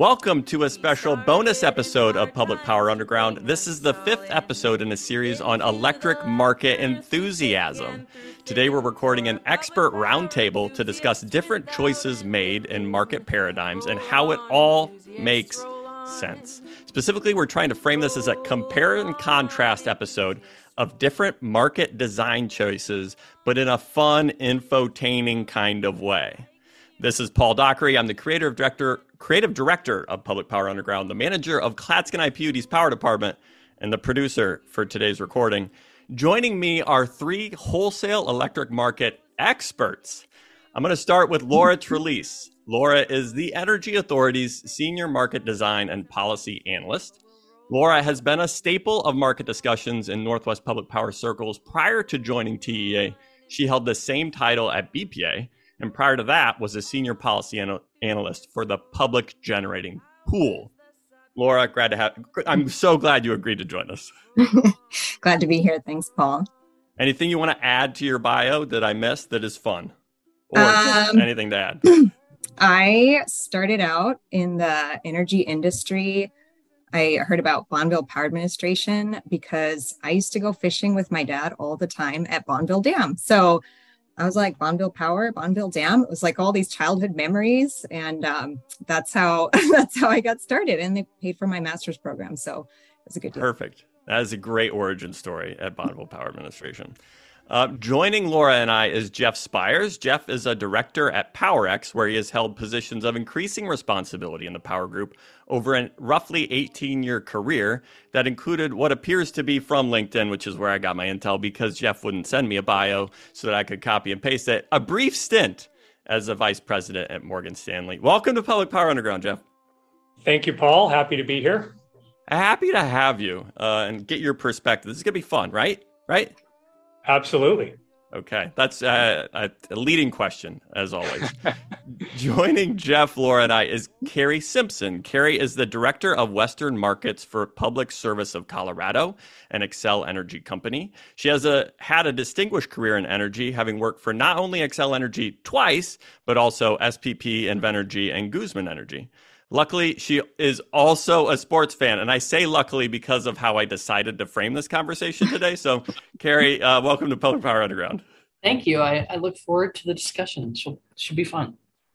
Welcome to a special bonus episode of Public Power Underground. This is the fifth episode in a series on electric market enthusiasm. Today, we're recording an expert roundtable to discuss different choices made in market paradigms and how it all makes sense. Specifically, we're trying to frame this as a compare and contrast episode of different market design choices, but in a fun, infotaining kind of way. This is Paul Dockery. I'm the creator creative director, creative director of Public Power Underground, the manager of Clatskanie IPUD's power department, and the producer for today's recording. Joining me are three wholesale electric market experts. I'm going to start with Laura Trelease. Laura is the Energy Authority's senior market design and policy analyst. Laura has been a staple of market discussions in Northwest Public Power circles prior to joining TEA. She held the same title at BPA, and prior to that was a senior policy an- analyst for the public generating pool. Laura, glad to have. I'm so glad you agreed to join us. glad to be here. Thanks, Paul. Anything you want to add to your bio that I missed that is fun, or um, anything to add? I started out in the energy industry I heard about Bonneville Power Administration because I used to go fishing with my dad all the time at Bonneville Dam. So I was like Bonneville Power, Bonneville Dam. It was like all these childhood memories, and um, that's how that's how I got started. And they paid for my master's program, so it was a good deal. Perfect. That is a great origin story at Bonneville Power Administration. Uh, joining Laura and I is Jeff Spires. Jeff is a director at Powerex, where he has held positions of increasing responsibility in the power group over a roughly 18 year career that included what appears to be from LinkedIn, which is where I got my intel because Jeff wouldn't send me a bio so that I could copy and paste it. A brief stint as a vice president at Morgan Stanley. Welcome to Public Power Underground, Jeff. Thank you, Paul. Happy to be here. Happy to have you uh, and get your perspective. This is going to be fun, right? Right? Absolutely. Okay, that's uh, a, a, leading question, as always. Joining Jeff, Laura, and I is Carrie Simpson. Carrie is the director of Western Markets for Public Service of Colorado, an Xcel Energy company. She has a had a distinguished career in energy, having worked for not only Xcel Energy twice, but also SPP, Invenergy, and Guzman Energy. Luckily, she is also a sports fan. And I say luckily because of how I decided to frame this conversation today. So, Carrie, uh, welcome to Public Power Underground. Thank you. I, I look forward to the discussion. It should be fun.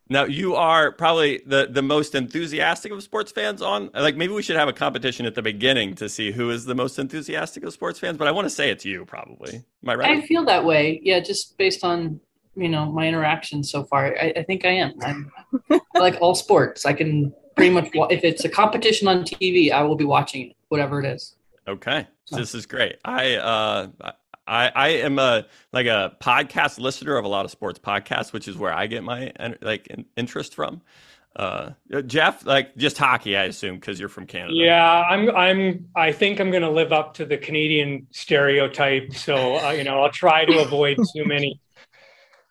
Now, you are probably the, the most enthusiastic of sports fans on. Like, maybe we should have a competition at the beginning to see who is the most enthusiastic of sports fans, but I want to say it's you, probably. Am I right? I feel that way. Yeah, just based on you know my interactions so far I, I, think i am i'm I like all sports i can pretty much if it's a competition on TV, I will be watching it, whatever it is. Okay, so. this is great. I uh, I I am a like a podcast listener of a lot of sports podcasts, which is where I get my like interest from. Uh, Jeff, like just hockey, I assume, because you're from Canada. Yeah, I'm. I'm. I think I'm going to live up to the Canadian stereotype. So uh, you know, I'll try to avoid too many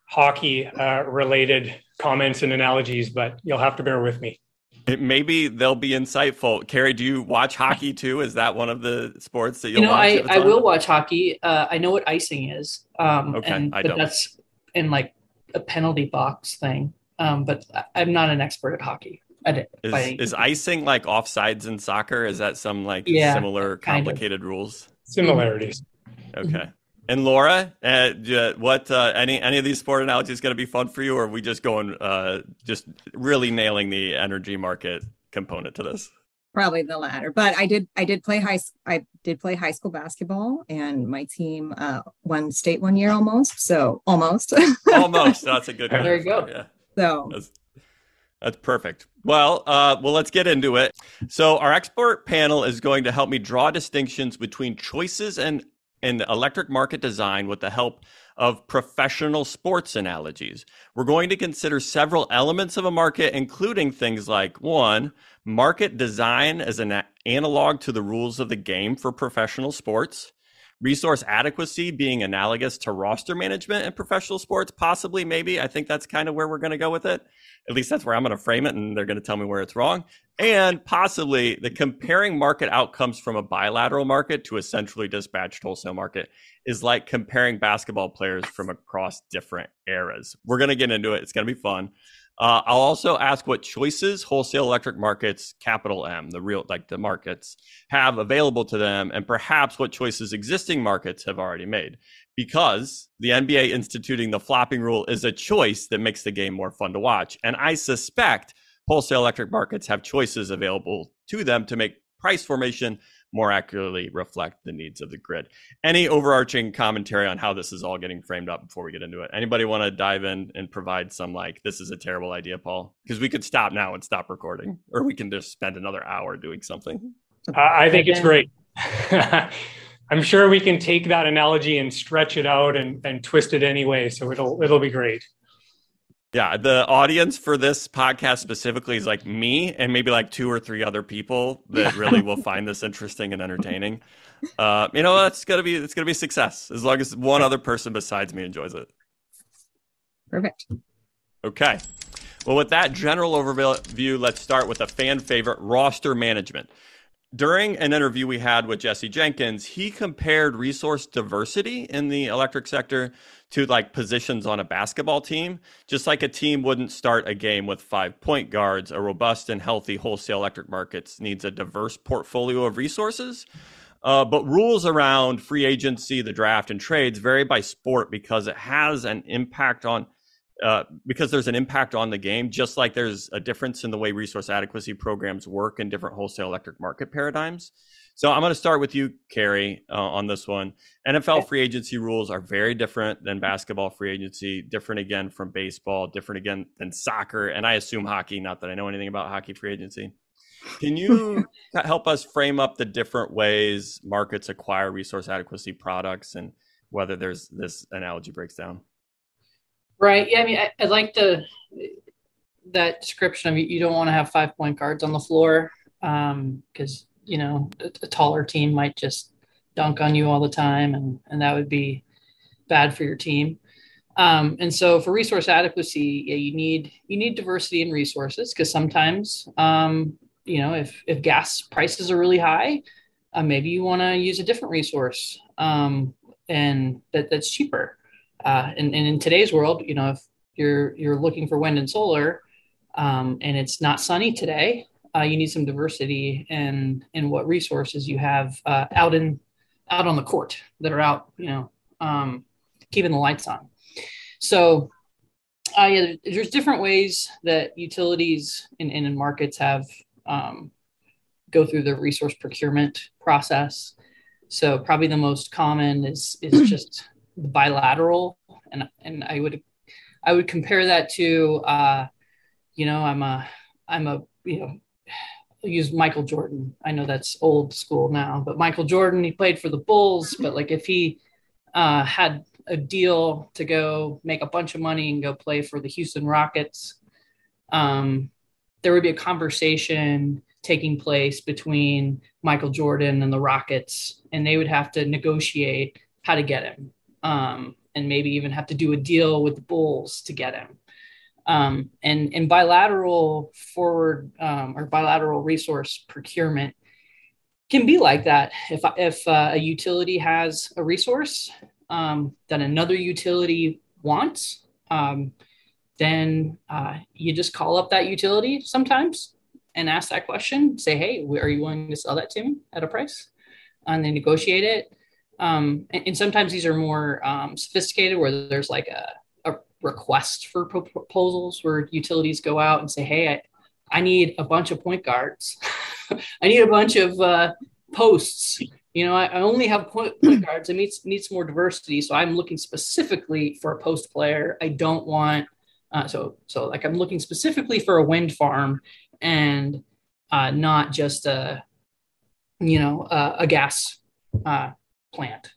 hockey uh, related comments and analogies, but you'll have to bear with me. Maybe they'll be insightful. Carrie, do you watch hockey too? Is that one of the sports that you'll you know? I, I will watch hockey. Uh, I know what icing is. Um, okay, and, I but don't. That's in like a penalty box thing. Um, but I'm not an expert at hockey. Is, is icing like offsides in soccer? Is that some like yeah, similar complicated of. rules? Similarities. Okay. And Laura, uh, what uh, any any of these sport analogies going to be fun for you, or are we just going uh, just really nailing the energy market component to this? Probably the latter. But I did I did play high I did play high school basketball, and my team uh, won state one year almost. So almost. almost. That's a good. There you go. Yeah. So. That's, that's perfect. Well, uh, well, let's get into it. So, our expert panel is going to help me draw distinctions between choices and in the electric market design with the help of professional sports analogies. We're going to consider several elements of a market, including things like one, market design as an analog to the rules of the game for professional sports. Resource adequacy being analogous to roster management in professional sports, possibly, maybe. I think that's kind of where we're going to go with it. At least that's where I'm going to frame it, and they're going to tell me where it's wrong. And possibly the comparing market outcomes from a bilateral market to a centrally dispatched wholesale market is like comparing basketball players from across different eras. We're going to get into it. It's going to be fun. Uh, I'll also ask what choices wholesale electric markets, capital M, the real like the markets, have available to them, and perhaps what choices existing markets have already made. Because the NBA instituting the flopping rule is a choice that makes the game more fun to watch. And I suspect wholesale electric markets have choices available to them to make price formation more accurately reflect the needs of the grid. Any overarching commentary on how this is all getting framed up before we get into it? Anybody want to dive in and provide some like this is a terrible idea, Paul? Because we could stop now and stop recording, or we can just spend another hour doing something. I think it's great. I'm sure we can take that analogy and stretch it out and, and twist it anyway, so it'll it'll be great. Yeah, the audience for this podcast specifically is like me and maybe like two or three other people that really will find this interesting and entertaining. Uh, you know, that's gonna be it's gonna be success as long as one other person besides me enjoys it. Perfect. Okay. Well, with that general overview, let's start with a fan favorite roster management during an interview we had with Jesse Jenkins, he compared resource diversity in the electric sector to like positions on a basketball team. Just like a team wouldn't start a game with five point guards, a robust and healthy wholesale electric markets needs a diverse portfolio of resources. Uh, but rules around free agency, the draft, and trades vary by sport because it has an impact on uh, because there's an impact on the game, just like there's a difference in the way resource adequacy programs work in different wholesale electric market paradigms. So I'm going to start with you, Carrie, uh, on this one. NFL free agency rules are very different than basketball free agency, different again from baseball, different again than soccer, and I assume hockey. Not that I know anything about hockey free agency. Can you help us frame up the different ways markets acquire resource adequacy products and whether there's this analogy breaks down? Right. Yeah. I mean, I, I like the that description of you don't want to have five point guards on the floor because um, you know a, a, taller team might just dunk on you all the time, and and that would be bad for your team. Um, and so for resource adequacy, yeah, you need you need diversity in resources because sometimes um, you know if if gas prices are really high, uh, maybe you want to use a different resource um, and that that's cheaper. Uh, and, and in today's world, you know, if you're you're looking for wind and solar, um, and it's not sunny today, uh, you need some diversity in in what resources you have uh, out in out on the court that are out, you know, um, keeping the lights on. So, uh, yeah, there's different ways that utilities and, and in markets have um, go through the resource procurement process. So, probably the most common is is just bilateral, and and I would I would compare that to uh, you know I'm a I'm a you know use Michael Jordan. I know that's old school now, but Michael Jordan he played for the Bulls, but like if he uh, had a deal to go make a bunch of money and go play for the Houston Rockets, um, there would be a conversation taking place between Michael Jordan and the Rockets, and they would have to negotiate how to get him um, and maybe even have to do a deal with the Bulls to get him. Um, and, and bilateral forward um, or bilateral resource procurement can be like that. If, if uh, a utility has a resource um, that another utility wants, um, then uh, you just call up that utility sometimes and ask that question. Say, hey, are you willing to sell that to me at a price? And they negotiate it. Um, and, and, sometimes these are more um, sophisticated where there's like a, a request for proposals where utilities go out and say, hey, I, I need a bunch of point guards. I need a bunch of uh, posts. You know, I, I only have point, point guards. It need needs more diversity. So I'm looking specifically for a post player. I don't want uh, so so like I'm looking specifically for a wind farm and uh, not just a you know uh, a gas uh, plant.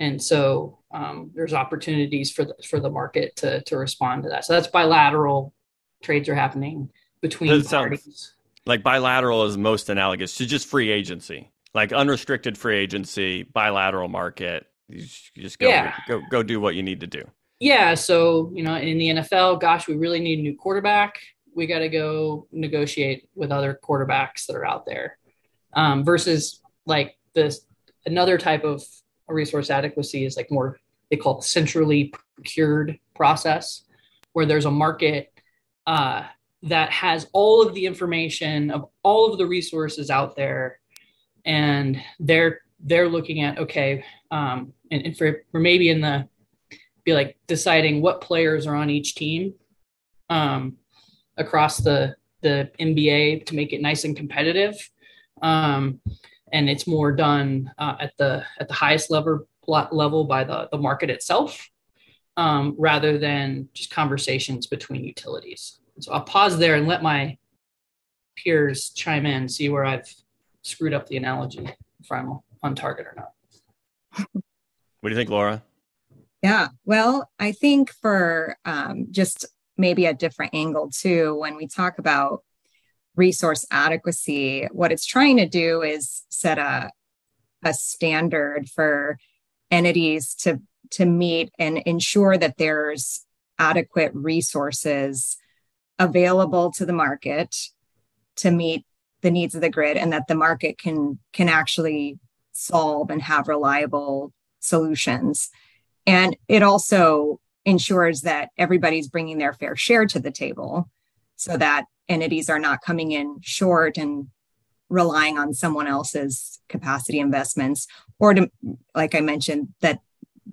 And so um, there's opportunities for the, for the market to, to respond to that. So that's bilateral trades are happening between parties. Like bilateral is most analogous to just free agency, like unrestricted free agency, bilateral market. You just go, yeah. go, go do what you need to do. Yeah. So, you know, in the NFL, gosh, we really need a new quarterback. We got to go negotiate with other quarterbacks that are out there um, versus like this another type of resource adequacy is like more they call it centrally procured process where there's a market uh, that has all of the information of all of the resources out there, and they're they're looking at okay, um, and, and for, for maybe in the be like deciding what players are on each team um, across the the NBA to make it nice and competitive. Um, and it's more done uh, at the at the highest level level by the the market itself, um, rather than just conversations between utilities. So I'll pause there and let my peers chime in, see where I've screwed up the analogy, if I'm on target or not. What do you think, Laura? Yeah, well, I think for um, just maybe a different angle too, when we talk about resource adequacy, what it's trying to do is set a, a standard for entities to, to meet and ensure that there's adequate resources available to the market to meet the needs of the grid and that the market can can actually solve and have reliable solutions. And it also ensures that everybody's bringing their fair share to the table so that entities are not coming in short and relying on someone else's capacity investments or to like i mentioned that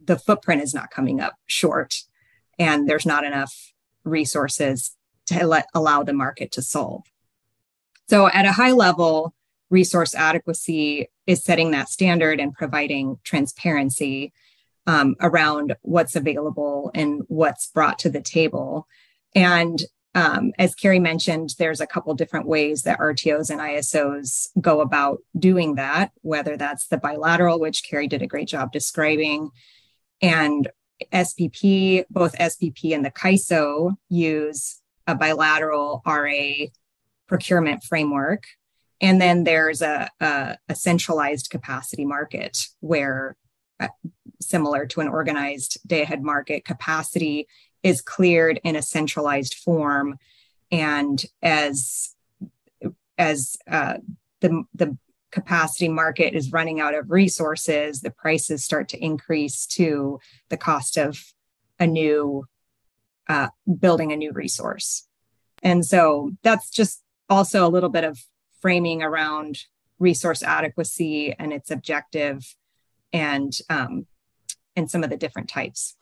the footprint is not coming up short and there's not enough resources to let allow the market to solve so at a high level resource adequacy is setting that standard and providing transparency um, around what's available and what's brought to the table. And um, as Carrie mentioned, there's a couple different ways that RTOs and ISOs go about doing that, whether that's the bilateral, which Carrie did a great job describing, and SPP, both SPP and the CAISO use a bilateral RA procurement framework. And then there's a, a, a centralized capacity market where uh, similar to an organized day ahead market capacity is cleared in a centralized form and as as uh, the the capacity market is running out of resources the prices start to increase to the cost of a new uh, building a new resource and so that's just also a little bit of framing around resource adequacy and its objective and um, and some of the different types.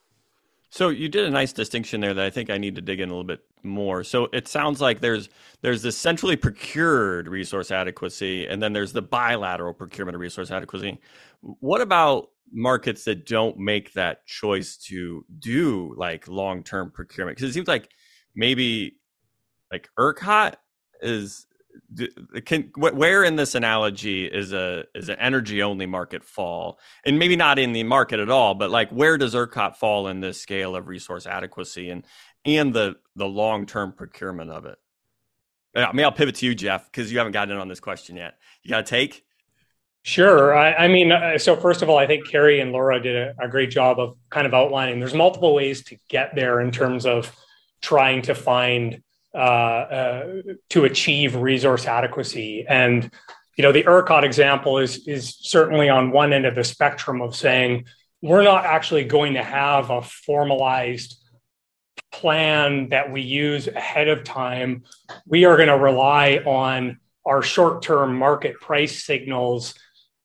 So you did a nice distinction there that I think I need to dig in a little bit more. So it sounds like there's there's this centrally procured resource adequacy, and then there's the bilateral procurement of resource adequacy. What about markets that don't make that choice to do like long term procurement? Because it seems like maybe like ERCOT is can where in this analogy is a is an energy only market fall and maybe not in the market at all but like where does ERCOT fall in this scale of resource adequacy and and the the long term procurement of it I mean I'll pivot to you Jeff because you haven't gotten in on this question yet you got a take Sure. I, I mean, uh, so first of all, I think Carrie and Laura did a, a great job of kind of outlining. There's multiple ways to get there in terms of trying to find uh, uh, to achieve resource adequacy. And you know, the ERCOT example is is certainly on one end of the spectrum of saying we're not actually going to have a formalized plan that we use ahead of time. We are going to rely on our short-term market price signals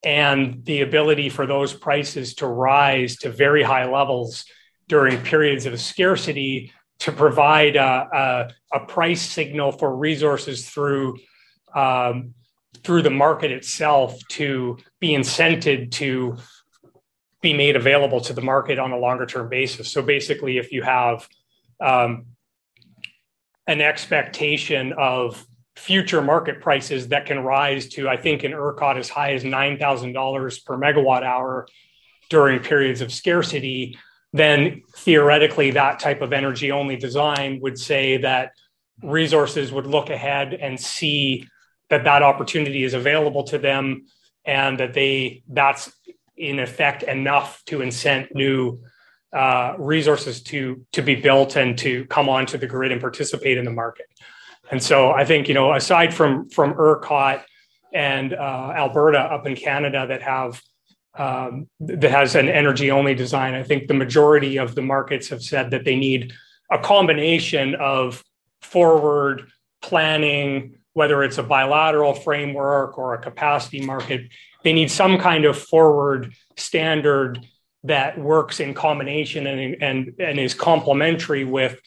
and the ability for those prices to rise to very high levels during periods of scarcity to provide a, a, a price signal for resources through um, through the market itself to be incented to be made available to the market on a longer term basis. So basically, if you have um, an expectation of future market prices that can rise to, I think, in ERCOT as high as nine thousand dollars per megawatt hour during periods of scarcity, then theoretically that type of energy only design would say that resources would look ahead and see that that opportunity is available to them and that they that's in effect enough to incent new uh, resources to to be built and to come onto the grid and participate in the market. And so i think you know aside from from ERCOT and uh, alberta up in canada that have um, that has an energy only design. I think the majority of the markets have said that they need a combination of forward planning, whether it's a bilateral framework or a capacity market. They need some kind of forward standard that works in combination and, and, and is complementary with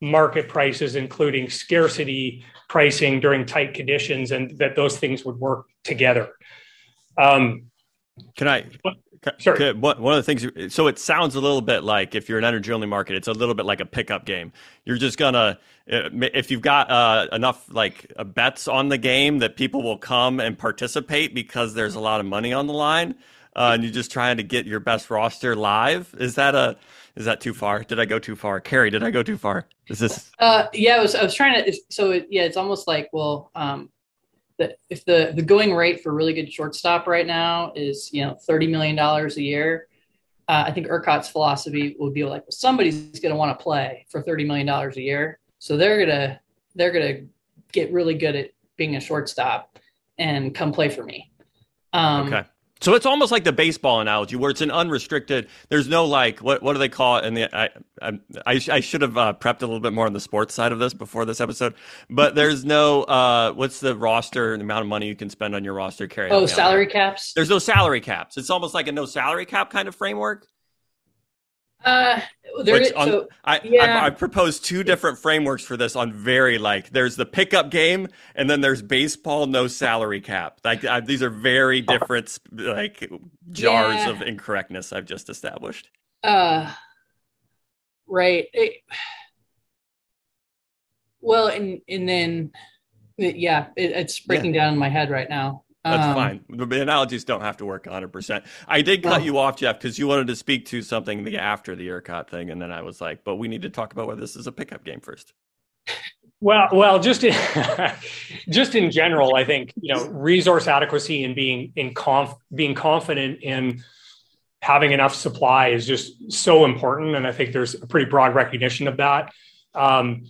market prices, including scarcity pricing during tight conditions, and that those things would work together. Um, Can I? Sure. One of the things, so it sounds a little bit like if you're an energy only market, it's a little bit like a pickup game. You're just gonna, uh, if you've got uh, enough like uh, bets on the game that people will come and participate because there's a lot of money on the line, uh, and you're just trying to get your best roster live. Is that a, is that too far? Did I go too far? Carrie, did I go too far? Is this? Uh, yeah, I was, I was trying to. So it, yeah, it's almost like well, um, that if the the going rate for a really good shortstop right now is you know thirty million dollars a year, uh, I think ERCOT's philosophy would be like well, somebody's going to want to play for thirty million dollars a year, so they're gonna they're gonna get really good at being a shortstop and come play for me. Um, okay. So it's almost like the baseball analogy, where it's an unrestricted. There's no like what what do they call it? And the I I, I, I should have uh, prepped a little bit more on the sports side of this before this episode. But there's no uh, what's the roster, the amount of money you can spend on your roster carry. Oh, salary caps. There's no salary caps. It's almost like a no salary cap kind of framework. Uh, there, Which on, so, I, yeah. I, I proposed two different frameworks for this on very like there's the pickup game and then there's baseball no salary cap. Like I, these are very different like jars yeah. of incorrectness I've just established. Uh, right. It, well, and and then yeah, it, it's breaking yeah. down in my head right now. That's um, fine. The analogies don't have to work 100%. I did cut you off, Jeff, because you wanted to speak to something after the ERCOT thing. And then I was like, but we need to talk about whether this is a pickup game first. Well, well, just in, just in general, I think you know resource adequacy and being in conf, being confident in having enough supply is just so important, and I think there's a pretty broad recognition of that. Um,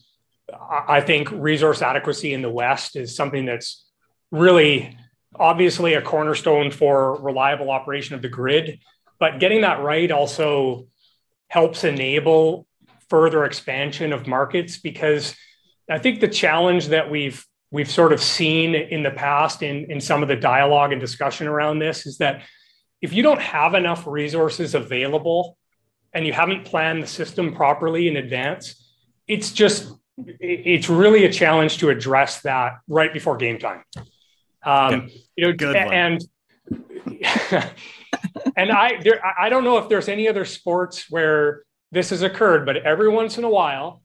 I think resource adequacy in the West is something that's really obviously a cornerstone for reliable operation of the grid, but getting that right also helps enable further expansion of markets because I think the challenge that we've we've sort of seen in the past in, in some of the dialogue and discussion around this is that if you don't have enough resources available and you haven't planned the system properly in advance, it's just it's really a challenge to address that right before game time. Um, you know, Good and and I there I don't know if there's any other sports where this has occurred, but every once in a while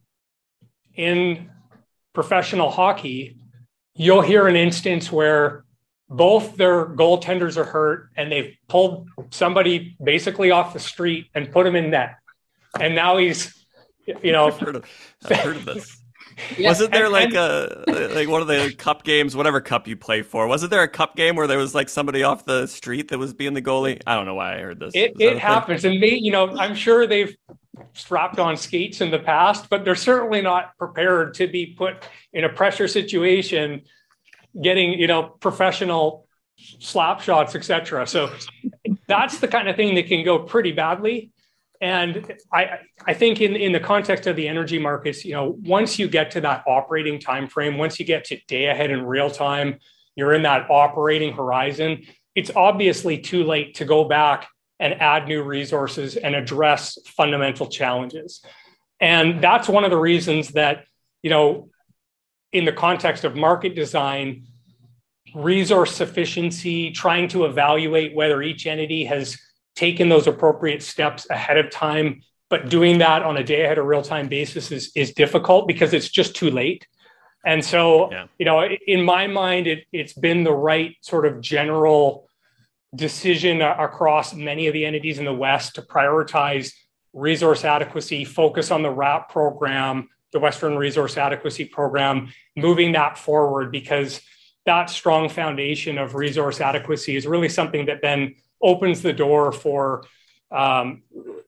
in professional hockey, you'll hear an instance where both their goaltenders are hurt and they've pulled somebody basically off the street and put him in net. And now he's, you know, I've heard of, I've heard of this. Yeah. Wasn't there like a uh, like one of the cup games, whatever cup you play for? Wasn't there a cup game where there was like somebody off the street that was being the goalie? I don't know why I heard this. It, it happens, thing? and they, you know, I'm sure they've strapped on skates in the past, but they're certainly not prepared to be put in a pressure situation, getting you know professional slap shots, etc. So that's the kind of thing that can go pretty badly. And I, I think in, in the context of the energy markets, you know, once you get to that operating time frame, once you get to day ahead in real time, you're in that operating horizon. It's obviously too late to go back and add new resources and address fundamental challenges. And that's one of the reasons that, you know, in the context of market design, resource sufficiency, trying to evaluate whether each entity has taken those appropriate steps ahead of time but doing that on a day ahead of real time basis is is difficult because it's just too late and so yeah. you know in my mind it, it's been the right sort of general decision across many of the entities in the west to prioritize resource adequacy focus on the WRAP program the western resource adequacy program moving that forward because that strong foundation of resource adequacy is really something that then opens the door for um,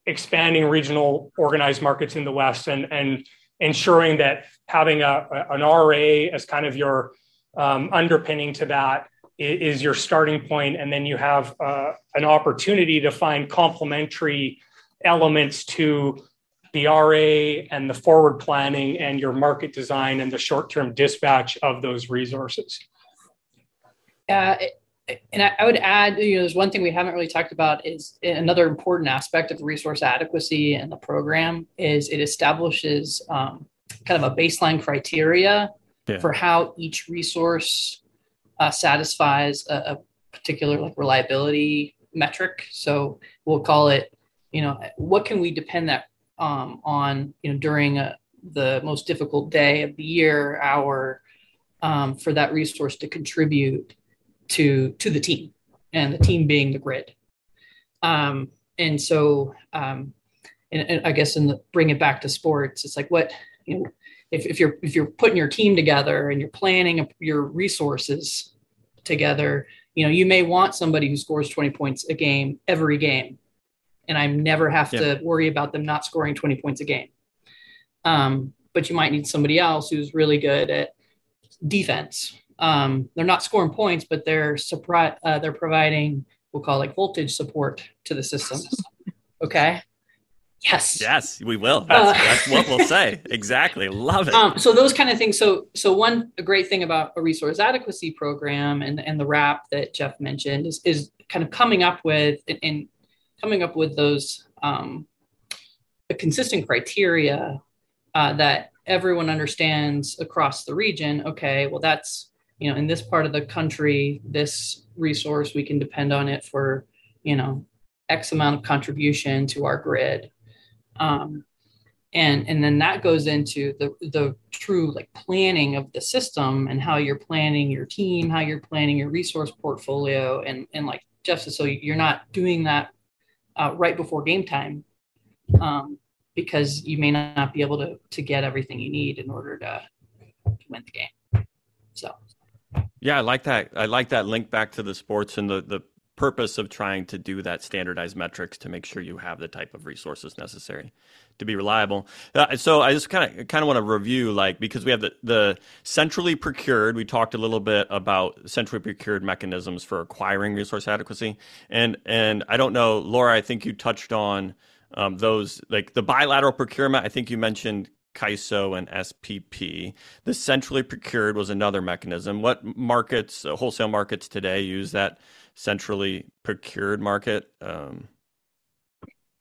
expanding regional organized markets in the West and, and ensuring that having a, an RA as kind of your um, underpinning to that is your starting point, and then you have uh, an opportunity to find complementary elements to the RA and the forward planning and your market design and the short term dispatch of those resources. Uh, and I, I, would add, you know, there's one thing we haven't really talked about is another important aspect of resource adequacy and the program is it establishes um, kind of a baseline criteria yeah. for how each resource uh, satisfies a, a particular like reliability metric. So we'll call it, you know, what can we depend that um, on, you know, during a, the most difficult day of the year, hour, um, for that resource to contribute to to the team, and the team being the grid. Um, and so, um, and, and I guess in the bring it back to sports, it's like what you know, if, if you're if you're putting your team together and you're planning your resources together, you know, you may want somebody who scores 20 points a game every game, and I never have yeah. to worry about them not scoring 20 points a game. Um, but you might need somebody else who's really good at defense um, they're not scoring points, but they're surpri- uh, they're providing we'll call like voltage support to the system. Okay. Yes. Yes, we will. That's, uh, that's what we'll say. Exactly. Love it. Um, so those kind of things. So so one great thing about a resource adequacy program and and the WRAP that Jeff mentioned is is kind of coming up with and, and coming up with those um, a consistent criteria uh, that everyone understands across the region. Okay, well that's you know in this part of the country this resource we can depend on it for you know x amount of contribution to our grid. Um, and and then that goes into the the true like planning of the system and how you're planning your team how you're planning your resource portfolio. And and like said so you're not doing that uh, right before game time um, because you may not be able to to get everything you need in order to, to win the game. So yeah, I like that. I like that link back to the sports and the the purpose of trying to do that standardized metrics to make sure you have the type of resources necessary to be reliable. Uh, so I just kind of kind of want to review like because we have the the centrally procured. We talked a little bit about centrally procured mechanisms for acquiring resource adequacy, and and I don't know, Laura. I think you touched on um, those like the bilateral procurement. I think you mentioned CAISO and SPP. The centrally procured was another mechanism. What markets, uh, wholesale markets today, use that centrally procured market? Um,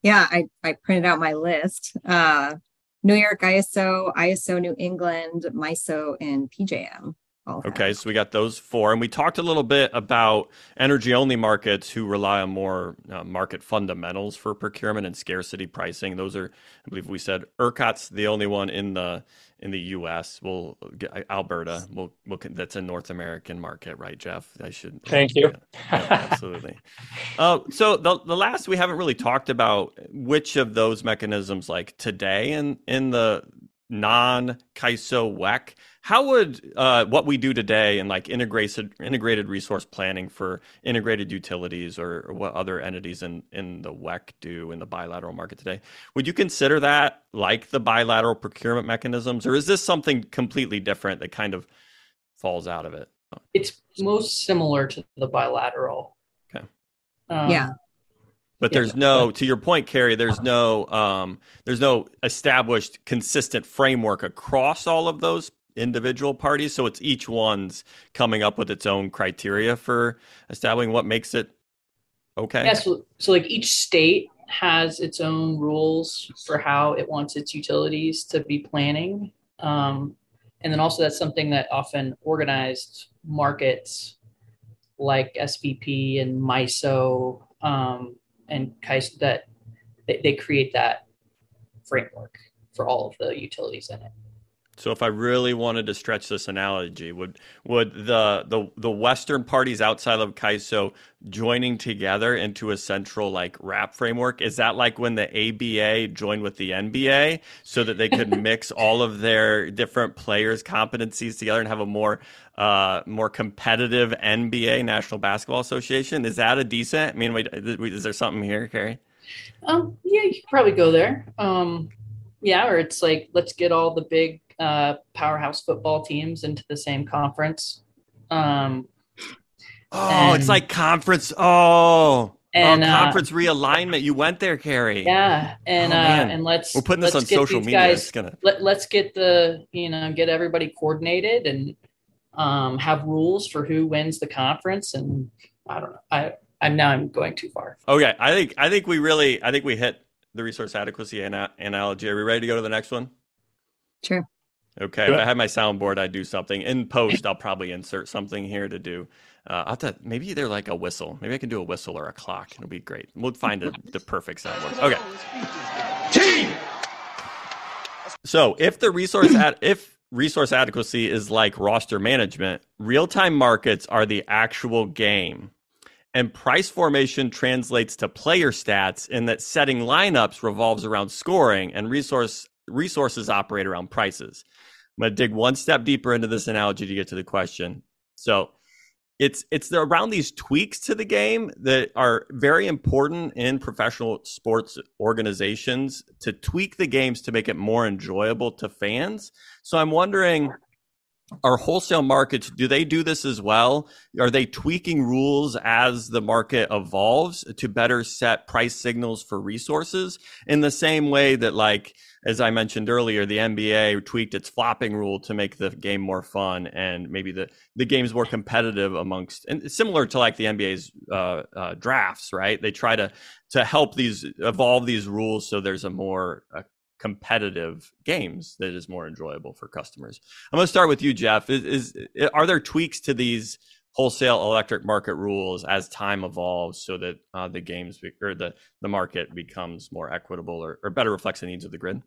yeah, I, I printed out my list. Uh, New York ISO, ISO New England, MISO, and PJM. Okay, so we got those four, and we talked a little bit about energy-only markets who rely on more uh, market fundamentals for procurement and scarcity pricing. Those are, I believe, we said ERCOT's the only one in the in the U.S. We'll get Alberta. We'll, we'll that's a North American market, right, Jeff? I should. Thank you. Yeah, yeah, absolutely. uh, so the the last we haven't really talked about which of those mechanisms, like today in in the non CAISO WECC how would uh, what we do today in like integrated integrated resource planning for integrated utilities or, or, what other entities in in the WECC do in the bilateral market today? Would you consider that like the bilateral procurement mechanisms, or is this something completely different that kind of falls out of it? It's most similar to the bilateral. Okay. Um, yeah. But there's no, to your point, Carrie. There's no, um, there's no established consistent framework across all of those individual parties. So it's each one's coming up with its own criteria for establishing what makes it okay. Yeah. So, so like each state has its own rules for how it wants its utilities to be planning. Um, and then also that's something that often organized markets like SPP and MISO um, and CAISO that they, they create that framework for all of the utilities in it. So if I really wanted to stretch this analogy, would would the the the Western parties outside of CAISO joining together into a central like WRAP framework? Is that like when the ABA joined with the NBA so that they could mix all of their different players' competencies together and have a more uh, more competitive NBA National Basketball Association? Is that a decent? I mean, wait, is there something here, Carrie? Um, yeah, you could probably go there. Um, yeah, or it's like let's get all the big uh, powerhouse football teams into the same conference. Um, oh, and, it's like conference. Oh, And oh, conference uh, realignment. You went there, Carrie. Yeah, and oh, uh, and let's we're putting this on social media. Guys, gonna... let, let's get the you know get everybody coordinated and um, have rules for who wins the conference. And I don't know. I I'm now I'm going too far. Okay, I think I think we really I think we hit the resource adequacy ana- analogy. Are we ready to go to the next one? Sure. Okay. If I had my soundboard, I'd do something. In post, I'll probably insert something here to do. Uh, I'll to, maybe they're like a whistle. Maybe I can do a whistle or a clock. It'll be great. We'll find a, the perfect soundboard. Okay. Team. So if the resource ad- if resource adequacy is like roster management, real time markets are the actual game. And price formation translates to player stats in that setting lineups revolves around scoring and resource resources operate around prices. I'm going to dig one step deeper into this analogy to get to the question. So, it's it's around these tweaks to the game that are very important in professional sports organizations to tweak the games to make it more enjoyable to fans. So I'm wondering are wholesale markets do they do this as well are they tweaking rules as the market evolves to better set price signals for resources in the same way that like as i mentioned earlier the nba tweaked its flopping rule to make the game more fun and maybe the the game's more competitive amongst and similar to like the nba's uh, uh, drafts right they try to to help these evolve these rules so there's a more uh, competitive games that is more enjoyable for customers. I'm going to start with you, Jeff. Is, is are there tweaks to these wholesale electric market rules as time evolves so that uh, the games be, or the the market becomes more equitable or, or better reflects the needs of the grid?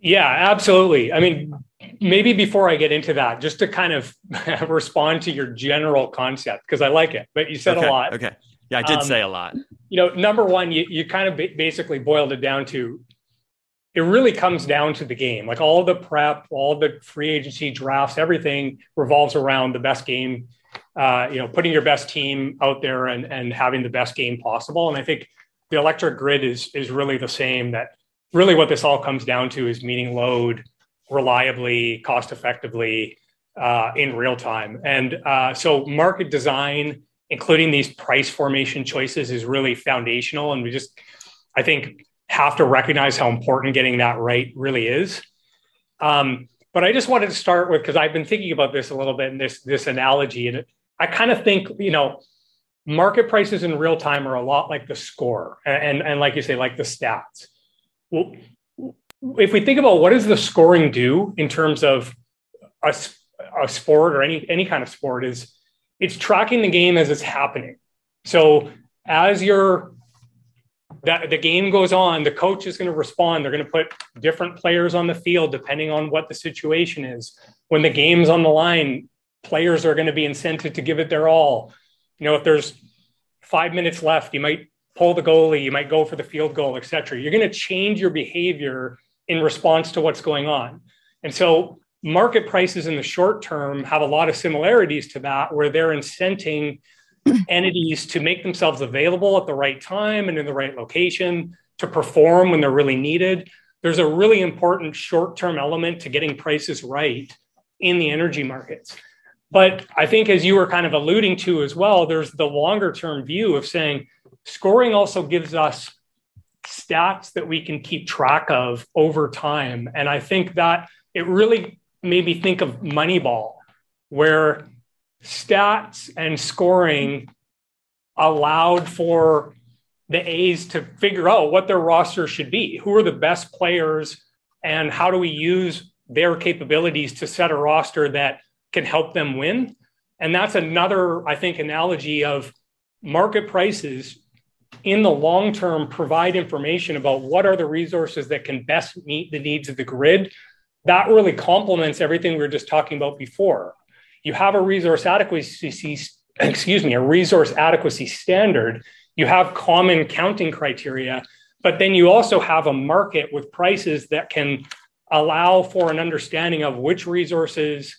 Yeah, absolutely. I mean, maybe before I get into that, just to kind of respond to your general concept because I like it, but you said okay, a lot. Okay. Yeah, I did um, say a lot. You know, number one, you, you kind of basically boiled it down to it really comes down to the game. Like all the prep, all the free agency drafts, everything revolves around the best game. Uh, you know, putting your best team out there and and having the best game possible. And I think the electric grid is is really the same. That really what this all comes down to is meeting load reliably, cost effectively, uh, in real time. And uh, so market design, including these price formation choices, is really foundational. And we just, I think have to recognize how important getting that right really is. Um, but I just wanted to start with because I've been thinking about this a little bit in this this analogy, and I kind of think you know market prices in real time are a lot like the score, and and like you say, like the stats. Well, if we think about what does the scoring do in terms of a, a sport or any any kind of sport is it's tracking the game as it's happening. So as you're that the game goes on, the coach is going to respond. They're going to put different players on the field depending on what the situation is. When the game's on the line, players are going to be incented to give it their all. You know, if there's five minutes left, you might pull the goalie, you might go for the field goal, etc. You're going to change your behavior in response to what's going on. And so market prices in the short term have a lot of similarities to that, where they're incenting entities to make themselves available at the right time and in the right location to perform when they're really needed. There's a really important short term element to getting prices right in the energy markets. But I think, as you were kind of alluding to as well, there's the longer term view of saying scoring also gives us stats that we can keep track of over time. And I think that it really made me think of Moneyball, where stats and scoring allowed for the A's to figure out what their roster should be. Who are the best players, and how do we use their capabilities to set a roster that can help them win? And that's another, I think, analogy of market prices in the long term provide information about what are the resources that can best meet the needs of the grid. That really complements everything we were just talking about before you have a resource adequacy excuse me a resource adequacy standard you have common counting criteria but then you also have a market with prices that can allow for an understanding of which resources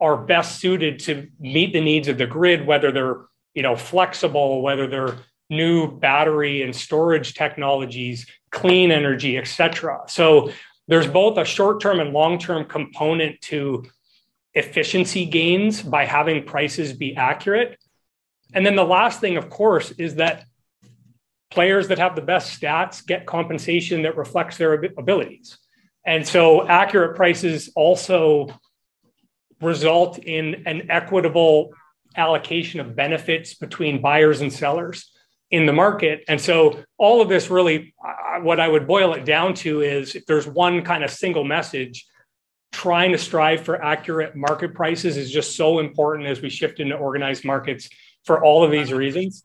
are best suited to meet the needs of the grid whether they're you know flexible whether they're new battery and storage technologies clean energy etc so there's both a short-term and long-term component to efficiency gains by having prices be accurate. and then the last thing, of course, is that players that have the best stats get compensation that reflects their abilities. And so accurate prices also result in an equitable allocation of benefits between buyers and sellers in the market. And so all of this really, what I would boil it down to is if there's one kind of single message, trying to strive for accurate market prices is just so important as we shift into organized markets for all of these reasons.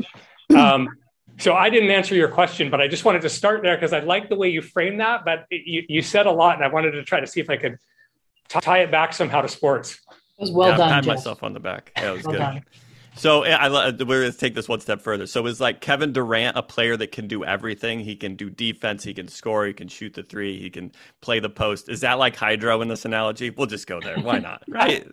Um, so I didn't answer your question, but I just wanted to start there because I like the way you framed that. But you, you, said a lot, and I wanted to try to see if I could t- tie it back somehow to sports. It was well yeah, done. Pat myself on the back. Yeah, was well good. Done. So eh, I, uh, we're going to take this one step further. So is like Kevin Durant a player that can do everything? He can do defense, he can score, he can shoot the three, he can play the post. Is that like Hydro in this analogy? We'll just go there. Why not? Right?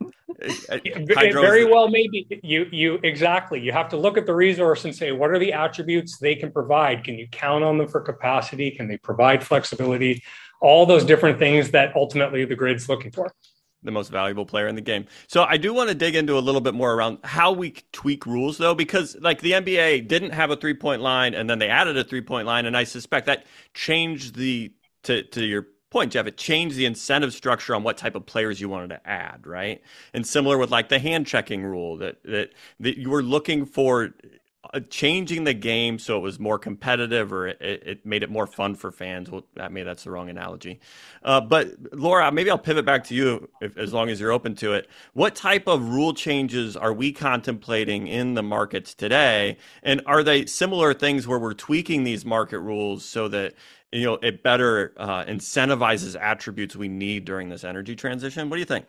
Eh, eh, very well maybe you you exactly you have to look at the resource and say what are the attributes they can provide can you count on them for capacity can they provide flexibility all those different things that ultimately the grid's looking for the most valuable player in the game. So I do want to dig into a little bit more around how we tweak rules though, because like the NBA didn't have a three point line and then they added a three point line. And I suspect that changed the, to, to your point, Jeff, it changed the incentive structure on what type of players you wanted to add, right? And similar with like the hand checking rule that that, that you were looking for changing the game so it was more competitive or it, it made it more fun for fans. Well, maybe that's the wrong analogy. Uh, but Laura, maybe I'll pivot back to you if, as long as you're open to it. What type of rule changes are we contemplating in the markets today? And are they similar things where we're tweaking these market rules so that you know it better uh, incentivizes attributes we need during this energy transition what do you think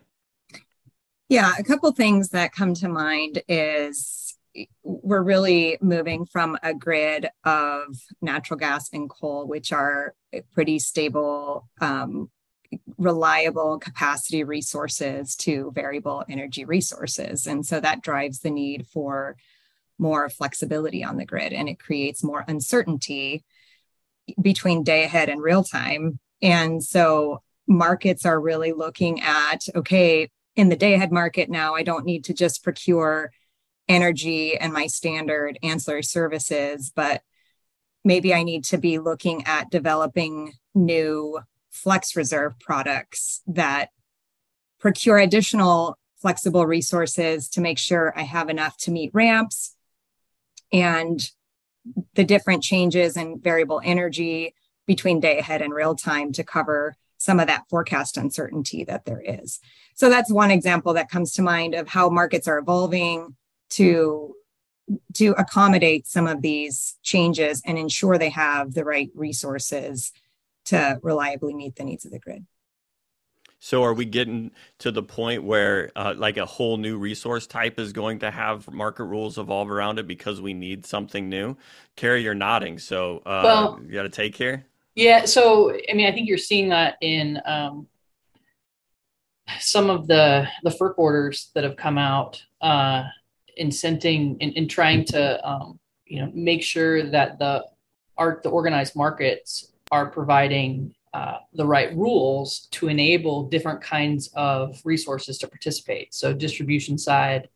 yeah a couple things that come to mind is we're really moving from a grid of natural gas and coal which are pretty stable um, reliable capacity resources to variable energy resources and so that drives the need for more flexibility on the grid and it creates more uncertainty between day ahead and real time. And so markets are really looking at okay, in the day ahead market now, I don't need to just procure energy and my standard ancillary services, but maybe I need to be looking at developing new flex reserve products that procure additional flexible resources to make sure I have enough to meet ramps and the different changes in variable energy between day ahead and real time to cover some of that forecast uncertainty that there is. So that's one example that comes to mind of how markets are evolving to to accommodate some of these changes and ensure they have the right resources to reliably meet the needs of the grid. So are we getting to the point where uh, like a whole new resource type is going to have market rules evolve around it because we need something new? Carrie, you're nodding, so uh, well, you got to take here. Yeah, so I mean, I think you're seeing that in um, some of the the FERC orders that have come out, uh, incenting and in, trying to um, you know make sure that the art the organized markets are providing uh, the right rules to enable different kinds of resources to participate. So, distribution side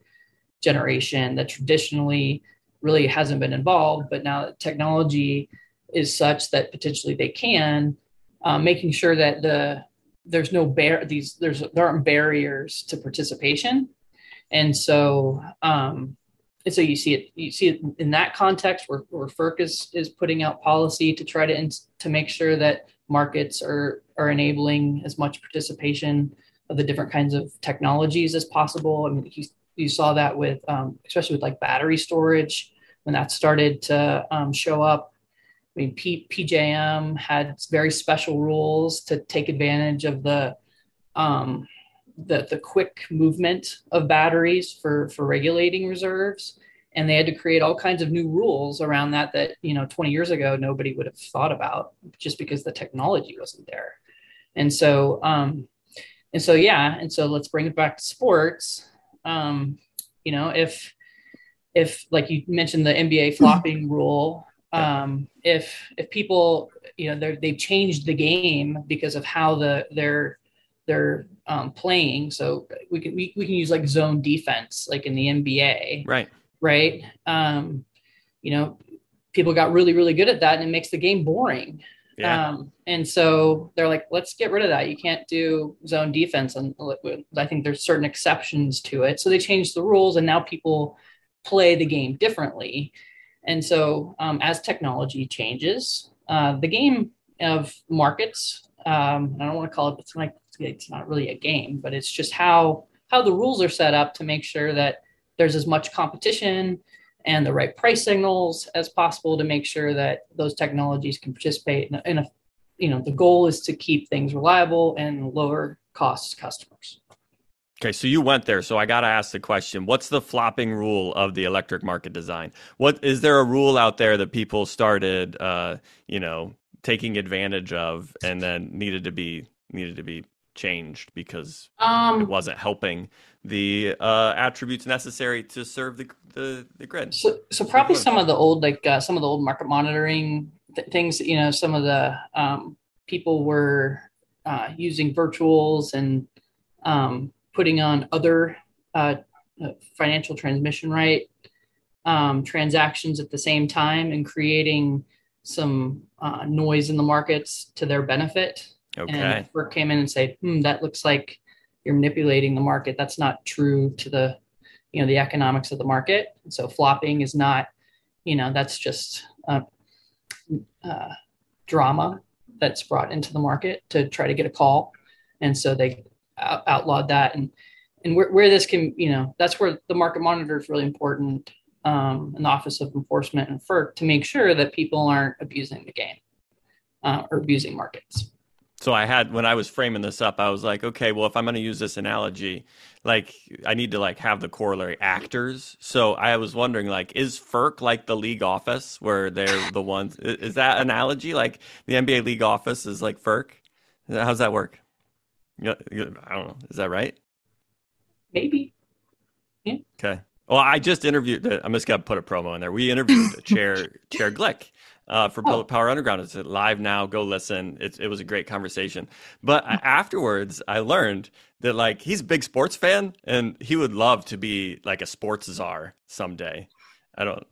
generation that traditionally really hasn't been involved, but now technology is such that potentially they can, uh, making sure that the there's no bar these there's there aren't barriers to participation, and so um, and so you see it you see it in that context where, where FERC is is putting out policy to try to to make sure that markets are are enabling as much participation of the different kinds of technologies as possible. I mean, you, you saw that with um, especially with like battery storage when that started to um, show up. I mean, P- PJM had very special rules to take advantage of the um, the the quick movement of batteries for for regulating reserves. And they had to create all kinds of new rules around that that you know 20 years ago nobody would have thought about just because the technology wasn't there. And so um and so yeah and so let's bring it back to sports. Um you know if if like you mentioned the nba flopping rule um if if people you know they've changed the game because of how the they're they're um, playing so we can we, we can use like zone defense like in the nba right right? Um, you know, people got really, really good at that and it makes the game boring. Yeah. Um, and so they're like, let's get rid of that. You can't do zone defense. And I think there's certain exceptions to it. So they changed the rules and now people play the game differently. And so um, as technology changes, uh, the game of markets, um, I don't want to call it, but it's like, it's not really a game, but it's just how, how the rules are set up to make sure that there's as much competition and the right price signals as possible to make sure that those technologies can participate in a, you know the goal is to keep things reliable and lower cost customers Okay, so you went there. So I got to ask the question: What's the flopping rule of the electric market design? What is there a rule out there that people started, uh, you know, taking advantage of, and then needed to be needed to be changed because um, it wasn't helping the uh, attributes necessary to serve the the, the grid. So, so probably some of the old like uh, some of the old market monitoring th- things. You know, some of the um, people were uh, using virtuals and um, putting on other uh, uh, financial transmission right um, transactions at the same time and creating some uh, noise in the markets to their benefit. Okay. And FERC came in and said, hmm, that looks like you're manipulating the market. That's not true to the, you know, the economics of the market. So flopping is not, you know, that's just uh, uh, drama that's brought into the market to try to get a call. And so they out- outlawed that. And and where, where this can, you know, that's where the market monitor is really important um, in the Office of Enforcement and FERC to make sure that people aren't abusing the game uh, or abusing markets so I had when I was framing this up, I was like, okay, well, if I'm going to use this analogy, like I need to like have the corollary actors. So I was wondering, like, is FERC like the league office where they're the ones? Is that analogy like the NBA league office is like FERC? How's that work? I don't know. Is that right? Maybe. Yeah. Okay. Well, I just interviewed. Uh, I'm just gonna put a promo in there. We interviewed Chair Chair Glick, uh, for Public Power Underground. It's live now. Go listen. It, it was a great conversation. But afterwards, I learned that like he's a big sports fan and he would love to be like a sports czar someday. I don't.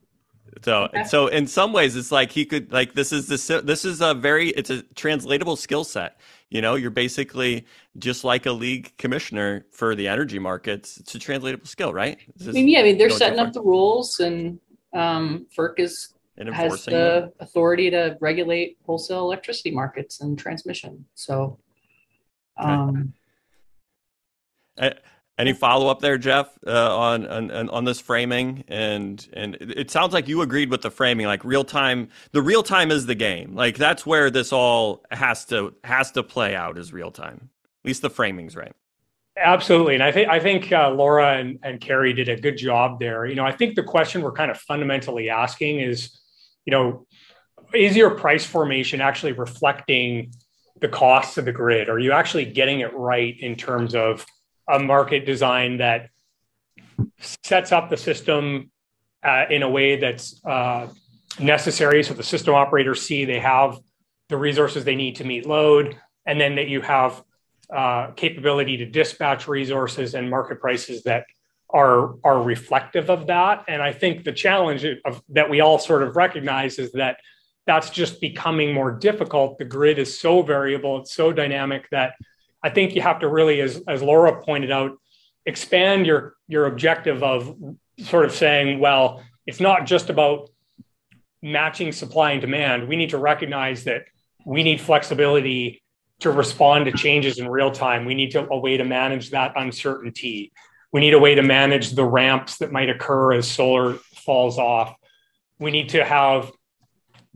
So okay. so in some ways, it's like he could like this is this this is a very it's a translatable skill set. You know, you're basically just like a league commissioner for the energy markets. It's a translatable skill, right? I mean, yeah, I mean they're setting up the rules, and um, FERC is and has the them. authority to regulate wholesale electricity markets and transmission. So, um, okay. any follow up there, Jeff, uh, on, on on this framing? And and it sounds like you agreed with the framing, like real time. The real time is the game. Like that's where this all has to has to play out is real time. At least the framing's right. Absolutely, and I think I think uh, Laura and, and Carrie did a good job there. You know, I think the question we're kind of fundamentally asking is you know, is your price formation actually reflecting the costs of the grid? Are you actually getting it right in terms of a market design that sets up the system uh, in a way that's uh, necessary so the system operators see they have the resources they need to meet load, and then that you have uh, capability to dispatch resources and market prices that are are reflective of that. And I think the challenge of, that we all sort of recognize is that that's just becoming more difficult. The grid is so variable, it's so dynamic that I think you have to really, as as Laura pointed out, expand your your objective of sort of saying, well, it's not just about matching supply and demand. We need to recognize that we need flexibility to respond to changes in real time. We need to, a way to manage that uncertainty. We need a way to manage the ramps that might occur as solar falls off. We need to have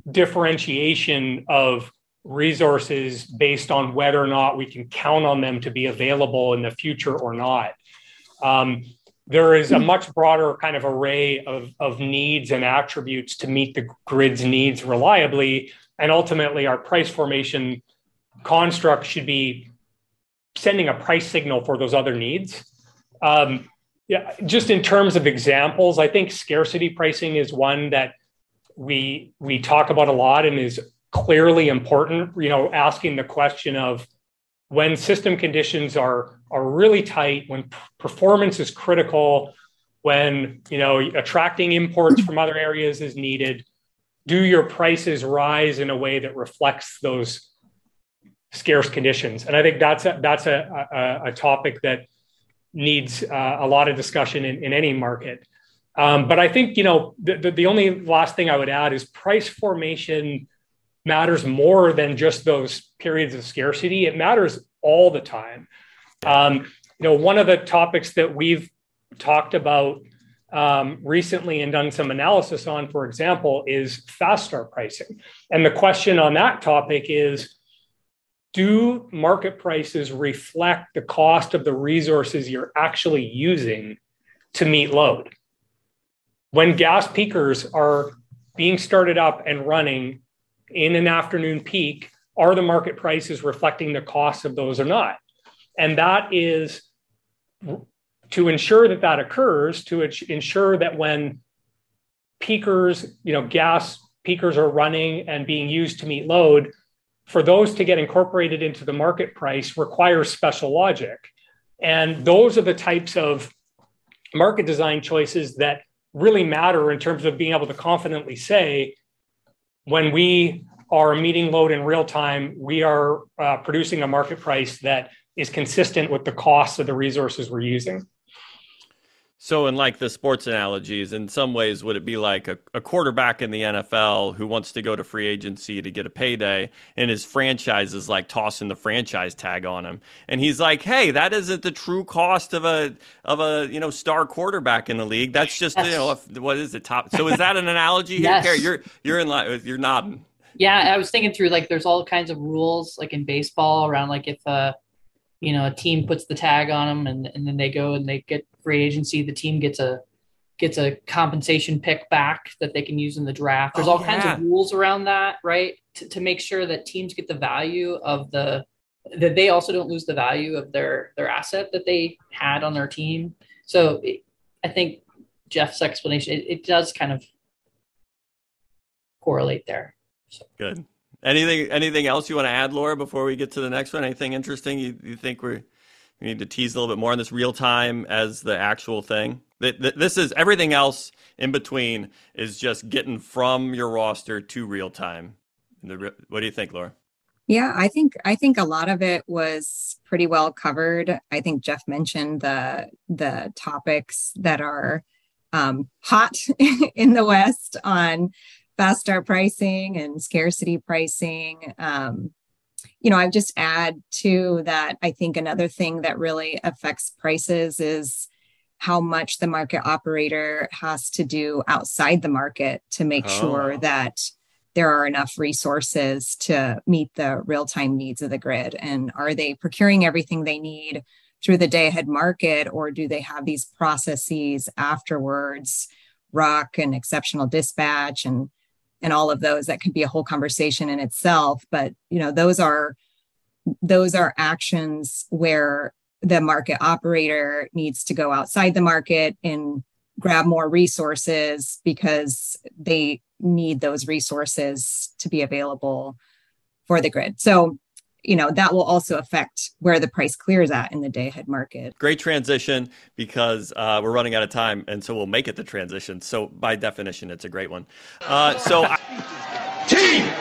differentiation of resources based on whether or not we can count on them to be available in the future or not. Um, there is a much broader kind of array of, of needs and attributes to meet the grid's needs reliably. And ultimately, our price formation construct should be sending a price signal for those other needs. Um, yeah, just in terms of examples, I think scarcity pricing is one that we we talk about a lot and is clearly important. You know, asking the question of when system conditions are are really tight, when performance is critical, when you know attracting imports from other areas is needed do your prices rise in a way that reflects those scarce conditions and i think that's a, that's a, a, a topic that needs uh, a lot of discussion in, in any market. Um, but i think you know the, the, the only last thing i would add is price formation matters more than just those periods of scarcity. It matters all the time. Um, you know one of the topics that we've talked about um, recently and done some analysis on, for example, is fast start pricing. And the question on that topic is do market prices reflect the cost of the resources you're actually using to meet load? When gas peakers are being started up and running in an afternoon peak, are the market prices reflecting the cost of those or not? And that is to ensure that that occurs, to ensure that when peakers, you know, gas peakers are running and being used to meet load, for those to get incorporated into the market price requires special logic. And those are the types of market design choices that really matter in terms of being able to confidently say, when we are meeting load in real time, we are uh, producing a market price that is consistent with the costs of the resources we're using. So, in like the sports analogies, in some ways, would it be like a, a, quarterback in the NFL who wants to go to free agency to get a payday, and his franchise is like tossing the franchise tag on him, and he's like, "Hey, that isn't the true cost of a of a you know star quarterback in the league. That's just yes. you know what is it top." So, is that an analogy here, yes. Carrie? You're you're in you're nodding. Yeah, I was thinking through like there's all kinds of rules like in baseball around like if uh you know a team puts the tag on them and and then they go and they get free agency, the team gets a gets a compensation pick back that they can use in the draft. There's oh, all yeah. kinds of rules around that, right? To, to make sure that teams get the value of the that they also don't lose the value of their their asset that they had on their team. So it, I think Jeff's explanation it, it, does kind of correlate there. So. Good. Anything anything else you want to add, Laura, before we get to the next one? Anything interesting you, you think we're we need to tease a little bit more on this real time as the actual thing. This is everything else in between is just getting from your roster to real time. What do you think, Laura? Yeah, I think I think a lot of it was pretty well covered. I think Jeff mentioned the the topics that are um, hot in the West on fast start pricing and scarcity pricing. Um, you know, I just add to that. I think another thing that really affects prices is how much the market operator has to do outside the market to make oh. sure that there are enough resources to meet the real time needs of the grid. And are they procuring everything they need through the day ahead market, or do they have these processes afterwards, RUC and exceptional dispatch and and all of those that could be a whole conversation in itself. But you know those are those are actions where the market operator needs to go outside the market and grab more resources because they need those resources to be available for the grid. So you know that will also affect where the price clears at in the day ahead market. Great transition because uh, we're running out of time and so we'll make it the transition. So by definition it's a great one. Uh, so I- team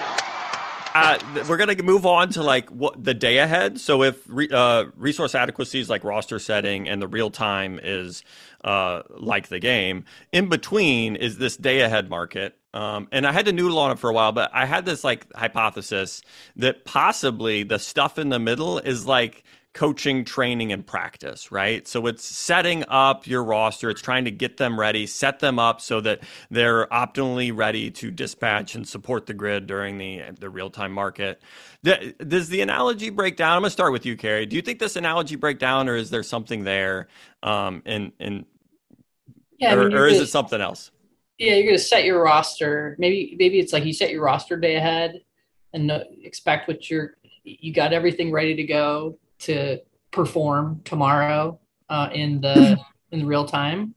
uh, we're gonna move on to like what the day ahead. So if re, uh, resource adequacy is like roster setting, and the real time is uh, like the game, in between is this day ahead market, um, and I had to noodle on it for a while, but I had this like hypothesis that possibly the stuff in the middle is like coaching, training, and practice, right? So it's setting up your roster, it's trying to get them ready, set them up so that they're optimally ready to dispatch and support the grid during the the real time market. Does the analogy break down? I'm gonna start with you, Carrie. Do you think this analogy break down, or is there something there? Um, and and yeah, or, I mean, or is it something else? yeah, you're going to set your roster. Maybe maybe it's like you set your roster day ahead and expect what you're you got everything ready to go to perform tomorrow uh, in the in the real time.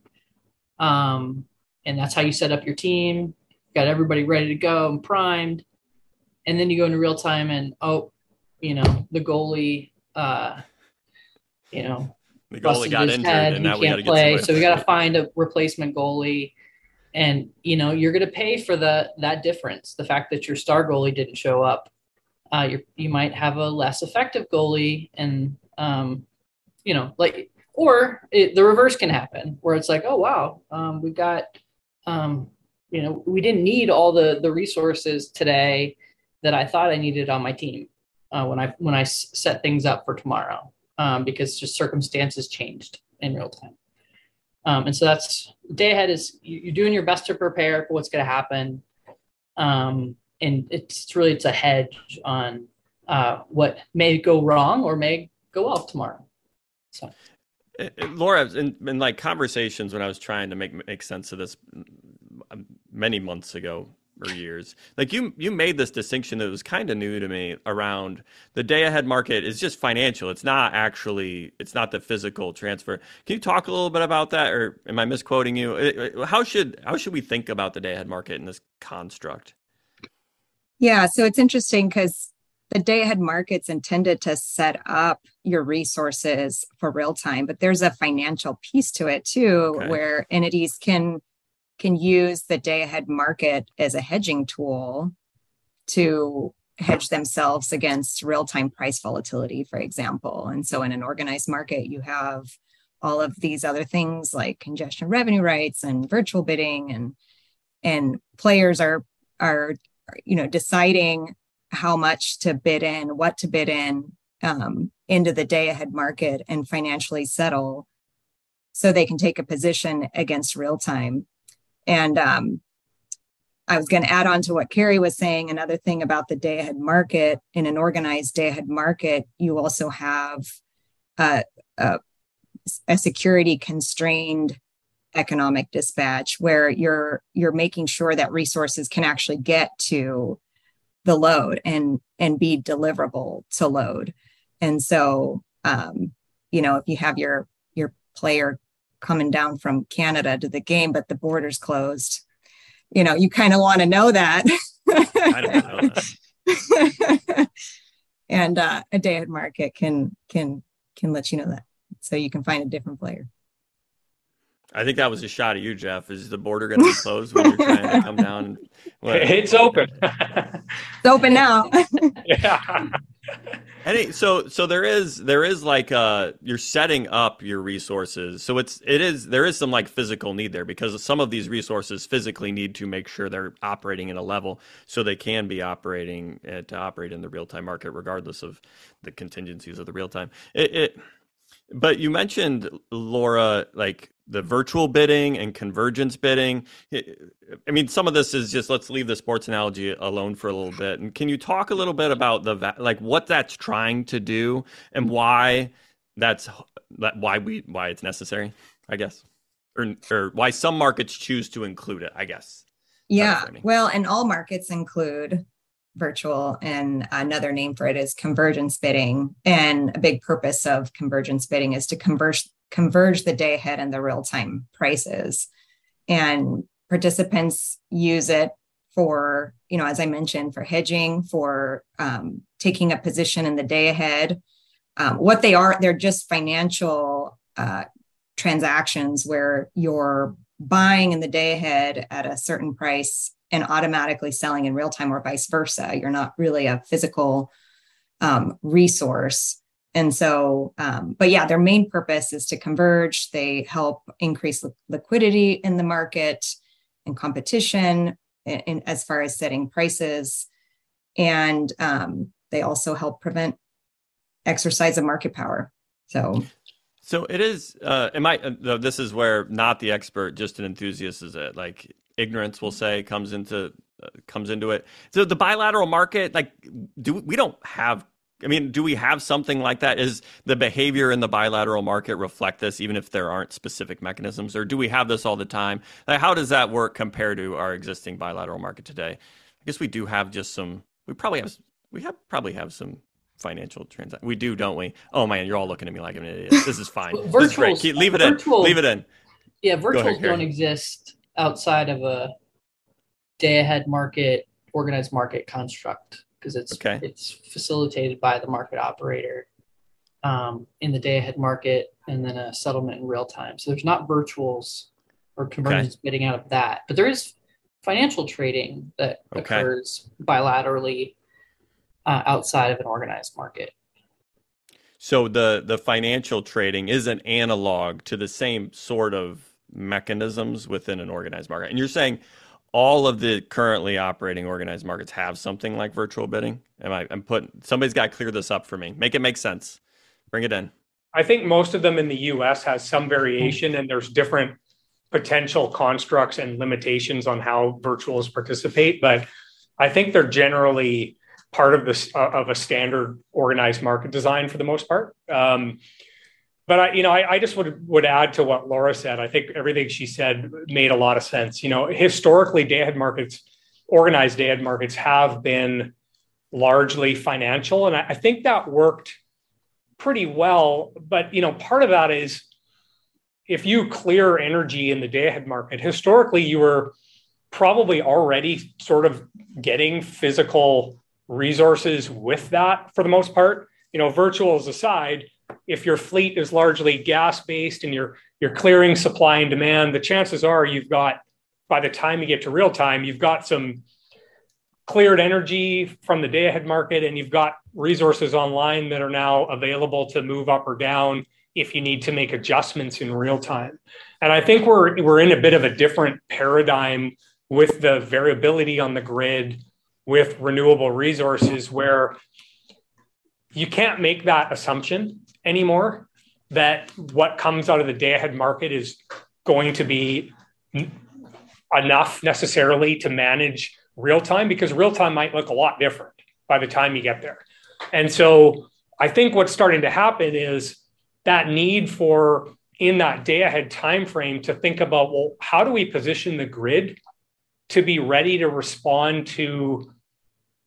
Um, and that's how you set up your team. Got everybody ready to go and primed, and then you go into real time and oh, you know the goalie, uh, you know The goalie got injured, head. and He now we got to can't get play. So we got to find a replacement goalie. And you know you're going to pay for the that difference. The fact that your star goalie didn't show up, uh, you you might have a less effective goalie, and um, you know like or it, the reverse can happen where it's like oh wow um, we got um, you know we didn't need all the the resources today that I thought I needed on my team uh, when I when I set things up for tomorrow um, because just circumstances changed in real time. Um, and so that's day ahead is you- you're doing your best to prepare for what's going to happen. Um, and it's really, it's a hedge on uh, what may go wrong or may go well tomorrow. So Uh, uh, Laura, in, in like conversations when I was trying to make make sense of this many months ago or years, like you you made this distinction that was kind of new to me around the day ahead market is just financial. It's not actually it's not the physical transfer. Can you talk a little bit about that, or am I misquoting you? Uh, How should how should we think about the day ahead market in this construct? Yeah, so it's interesting because the day ahead market's intended to set up your resources for real time, but there's a financial piece to it too, Okay. where entities can can use the day ahead market as a hedging tool to hedge themselves against real time price volatility, for example. And so in an organized market, you have all of these other things like congestion revenue rights and virtual bidding and and players are are you know deciding how much to bid in what to bid in um, into the day ahead market and financially settle so they can take a position against real time. And um, i was going to add on to what carrie was saying another thing about the day ahead market. In an organized day ahead market you also have a, a, a security constrained economic dispatch where you're you're making sure that resources can actually get to the load and and be deliverable to load. And so um you know if you have your your player coming down from canada to the game but the border's closed you know you kind of want to know that. I don't know that. and uh, a day at market can can can let you know that. So you can find a different player I think that was a shot at you, Jeff. Is the border going to be closed when you're trying to come down? What- It's open. it's open now yeah. Any so so there is there is like uh you're setting up your resources. So it's it is there is some like physical need there because some of these resources physically need to make sure they're operating at a level so they can be operating uh, to operate in the real time market regardless of the contingencies of the real time. It, it but you mentioned Laura like the virtual bidding and convergence bidding. I mean, some of this is just let's leave the sports analogy alone for a little bit. And can you talk a little bit about the like what that's trying to do and mm-hmm. why that's why we why it's necessary? I guess, or or why some markets choose to include it. I guess. Yeah. Well, and all markets include virtual, and another name for it is convergence bidding. And a big purpose of convergence bidding is to converge converge the day ahead and the real time prices. And participants use it for, you know, as I mentioned, for hedging, for um, taking a position in the day ahead. Um, what they are, they're just financial uh, transactions where you're buying in the day ahead at a certain price and automatically selling in real time or vice versa. You're not really a physical um, resource. And so, um, but yeah, their main purpose is to converge. They help increase li- liquidity in the market and competition in, in- as far as setting prices. And um, they also help prevent exercise of market power. So, So it is. Uh, am I? Uh, this is where not the expert, just an enthusiast, is it? Like ignorance, we'll say, comes into uh, comes into it. So the bilateral market, like, do we don't have? I mean, do we have something like that? Is the behavior in the bilateral market reflect this, even if there aren't specific mechanisms, or do we have this all the time? Like, how does that work compared to our existing bilateral market today? I guess we do have just some. We probably have. We have probably have some financial transactions. We do, don't we? Oh man, you're all looking at me like I'm an idiot. This is fine. Well, this is virtuals- leave it in. virtual- Leave it in. Yeah, virtuals don't exist outside of a day ahead market, organized market construct because it's Okay. it's facilitated by the market operator. um, in the day ahead market and then a settlement in real time. So there's not virtuals or convergence okay. bidding out of that, but there is financial trading that okay. occurs bilaterally uh, outside of an organized market. So the the financial trading is an analog to the same sort of mechanisms within an organized market. And you're saying all of the currently operating organized markets have something like virtual bidding? Am I I'm putting somebody's got to clear this up for me. Make it make sense. Bring it in. I think most of them in the US has some variation and there's different potential constructs and limitations on how virtuals participate, but I think they're generally part of this uh, of a standard organized market design for the most part. Um, but I, you know, I, I, just would would add to what Laura said. I think everything she said made a lot of sense. You know, historically, day ahead markets, organized day ahead markets, have been largely financial, and I, I think that worked pretty well. But you know, part of that is if you clear energy in the day ahead market, historically, you were probably already sort of getting physical resources with that for the most part. You know, virtuals aside, if your fleet is largely gas based and you're you're clearing supply and demand, the chances are you've got by the time you get to real time, you've got some cleared energy from the day ahead market and you've got resources online that are now available to move up or down if you need to make adjustments in real time. And I think we're we're in a bit of a different paradigm with the variability on the grid with renewable resources where you can't make that assumption anymore that what comes out of the day ahead market is going to be enough necessarily to manage real time because real time might look a lot different by the time you get there. And so I think what's starting to happen is that need for in that day ahead time frame to think about well how do we position the grid to be ready to respond to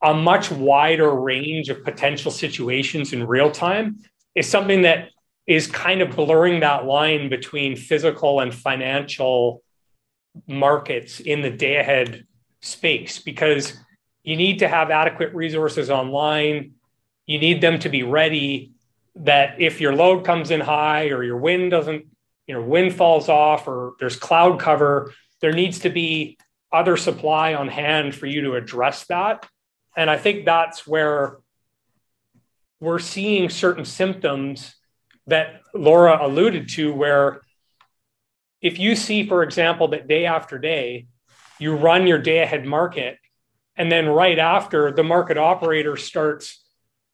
a much wider range of potential situations in real time is something that is kind of blurring that line between physical and financial markets in the day ahead space because you need to have adequate resources online. You need them to be ready that if your load comes in high or your wind doesn't you know wind falls off or there's cloud cover there needs to be other supply on hand for you to address that. And I think that's where we're seeing certain symptoms that Laura alluded to, where if you see, for example, that day after day, you run your day ahead market, and then right after the market operator starts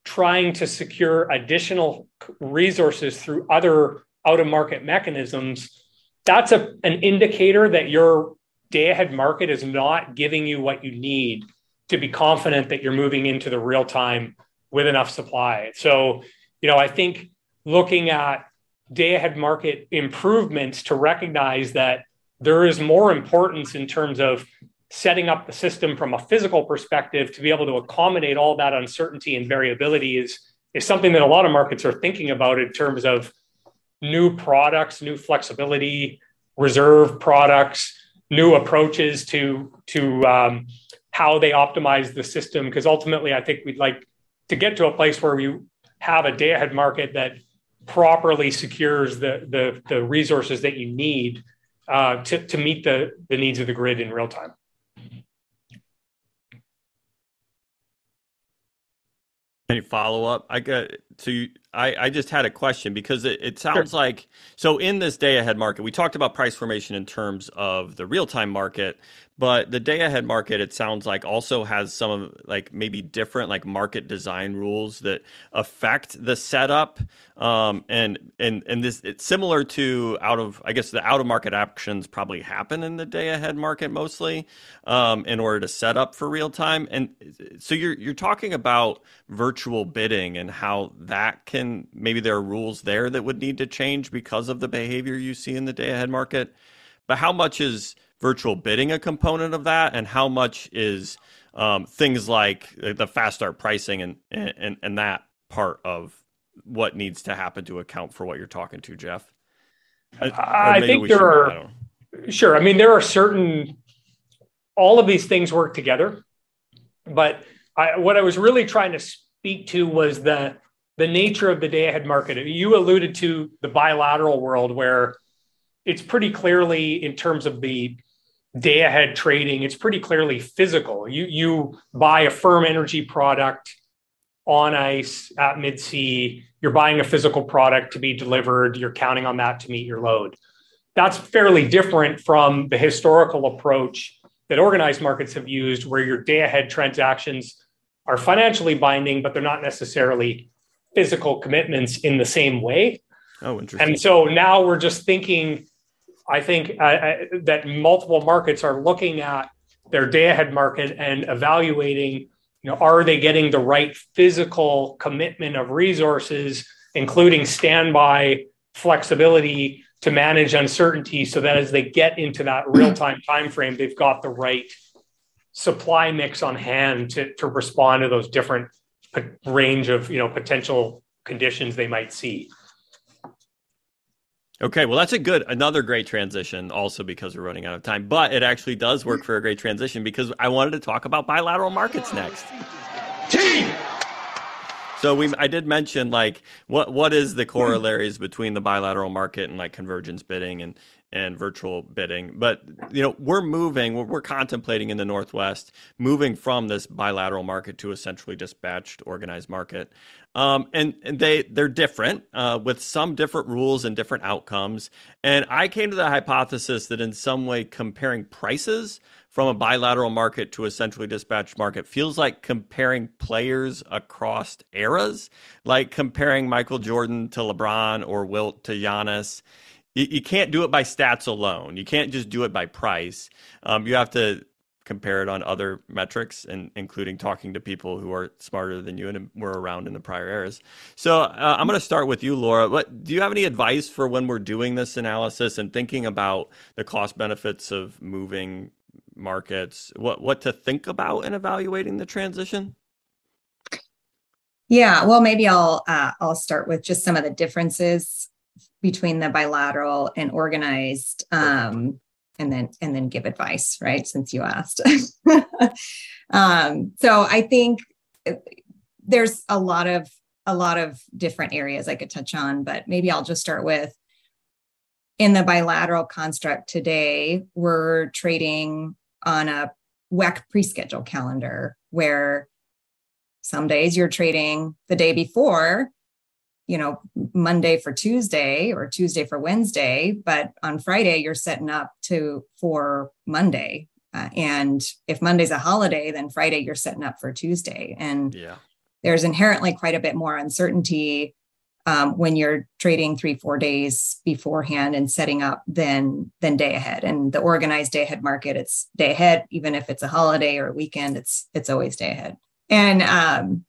trying to secure additional resources through other out of market mechanisms, that's a, an indicator that your day ahead market is not giving you what you need to be confident that you're moving into the real time with enough supply. So, you know, I think looking at day ahead market improvements to recognize that there is more importance in terms of setting up the system from a physical perspective to be able to accommodate all that uncertainty and variability is, is something that a lot of markets are thinking about in terms of new products, new flexibility, reserve products, new approaches to to um, how they optimize the system. Because ultimately, I think we'd like to get to a place where we have a day ahead market that properly secures the, the, the resources that you need uh, to, to meet the, the needs of the grid in real time. Any follow up? I got so you, I, I just had a question because it, it sounds sure. like so in this day ahead market, we talked about price formation in terms of the real time market, but the day ahead market, it sounds like also has some of like maybe different like market design rules that affect the setup. Um, and and and this it's similar to out of I guess the out of market actions probably happen in the day ahead market mostly um, in order to set up for real time. And so you're you're talking about virtual bidding and how that can maybe there are rules there that would need to change because of the behavior you see in the day ahead market. But how much is virtual bidding a component of that, and how much is um, things like the fast start pricing and, and and that part of what needs to happen to account for what you're talking to, Jeff? I, I think there should, are I sure. I mean, there are certain all of these things work together, but I, what I was really trying to speak to was the the nature of the day ahead market. You alluded to the bilateral world where it's pretty clearly in terms of the day ahead trading, it's pretty clearly physical. You you buy a firm energy product on ICE at Mid-C, you're buying a physical product to be delivered, you're counting on that to meet your load. That's fairly different from the historical approach that organized markets have used where your day ahead transactions are financially binding, but they're not necessarily physical commitments in the same way. Oh, interesting. And so now we're just thinking, I think uh, uh, that multiple markets are looking at their day ahead market and evaluating, you know, are they getting the right physical commitment of resources, including standby flexibility to manage uncertainty so that as they get into that real-time time frame, they've got the right supply mix on hand to, to respond to those different range of you know potential conditions they might see. Okay, well, that's a good, another great transition, also because we're running out of time. But it actually does work for a great transition because I wanted to talk about bilateral markets next. Team! So we, I did mention like what what is the corollaries between the bilateral market and like convergence bidding and and virtual bidding. But you know, we're moving, we're, we're, contemplating in the Northwest moving from this bilateral market to a centrally dispatched organized market. Um, and, and they they're different uh, with some different rules and different outcomes. And I came to the hypothesis that in some way comparing prices from a bilateral market to a centrally dispatched market feels like comparing players across eras, like comparing Michael Jordan to LeBron or Wilt to Giannis you, you can't do it by stats alone. You can't just do it by price. Um, you have to compare it on other metrics, and including talking to people who are smarter than you and were around in the prior eras. So uh, I'm going to start with you, Laura. What do you have any advice for when we're doing this analysis and thinking about the cost benefits of moving markets? What what to think about in evaluating the transition? Yeah, well, maybe I'll uh, I'll start with just some of the differences between the bilateral and organized um, and then and then give advice right since you asked. Um, so i think there's a lot of a lot of different areas i could touch on but maybe i'll just start with in the bilateral construct today we're trading on a WECC pre-schedule calendar where some days you're trading the day before you know monday for tuesday or tuesday for wednesday but on friday you're setting up to for monday. Uh, and if monday's a holiday then friday you're setting up for tuesday. And yeah. there's inherently quite a bit more uncertainty um, when you're trading three four days beforehand and setting up than than day ahead. And the organized day ahead market it's day ahead. Even if it's a holiday or a weekend it's it's always day ahead. And um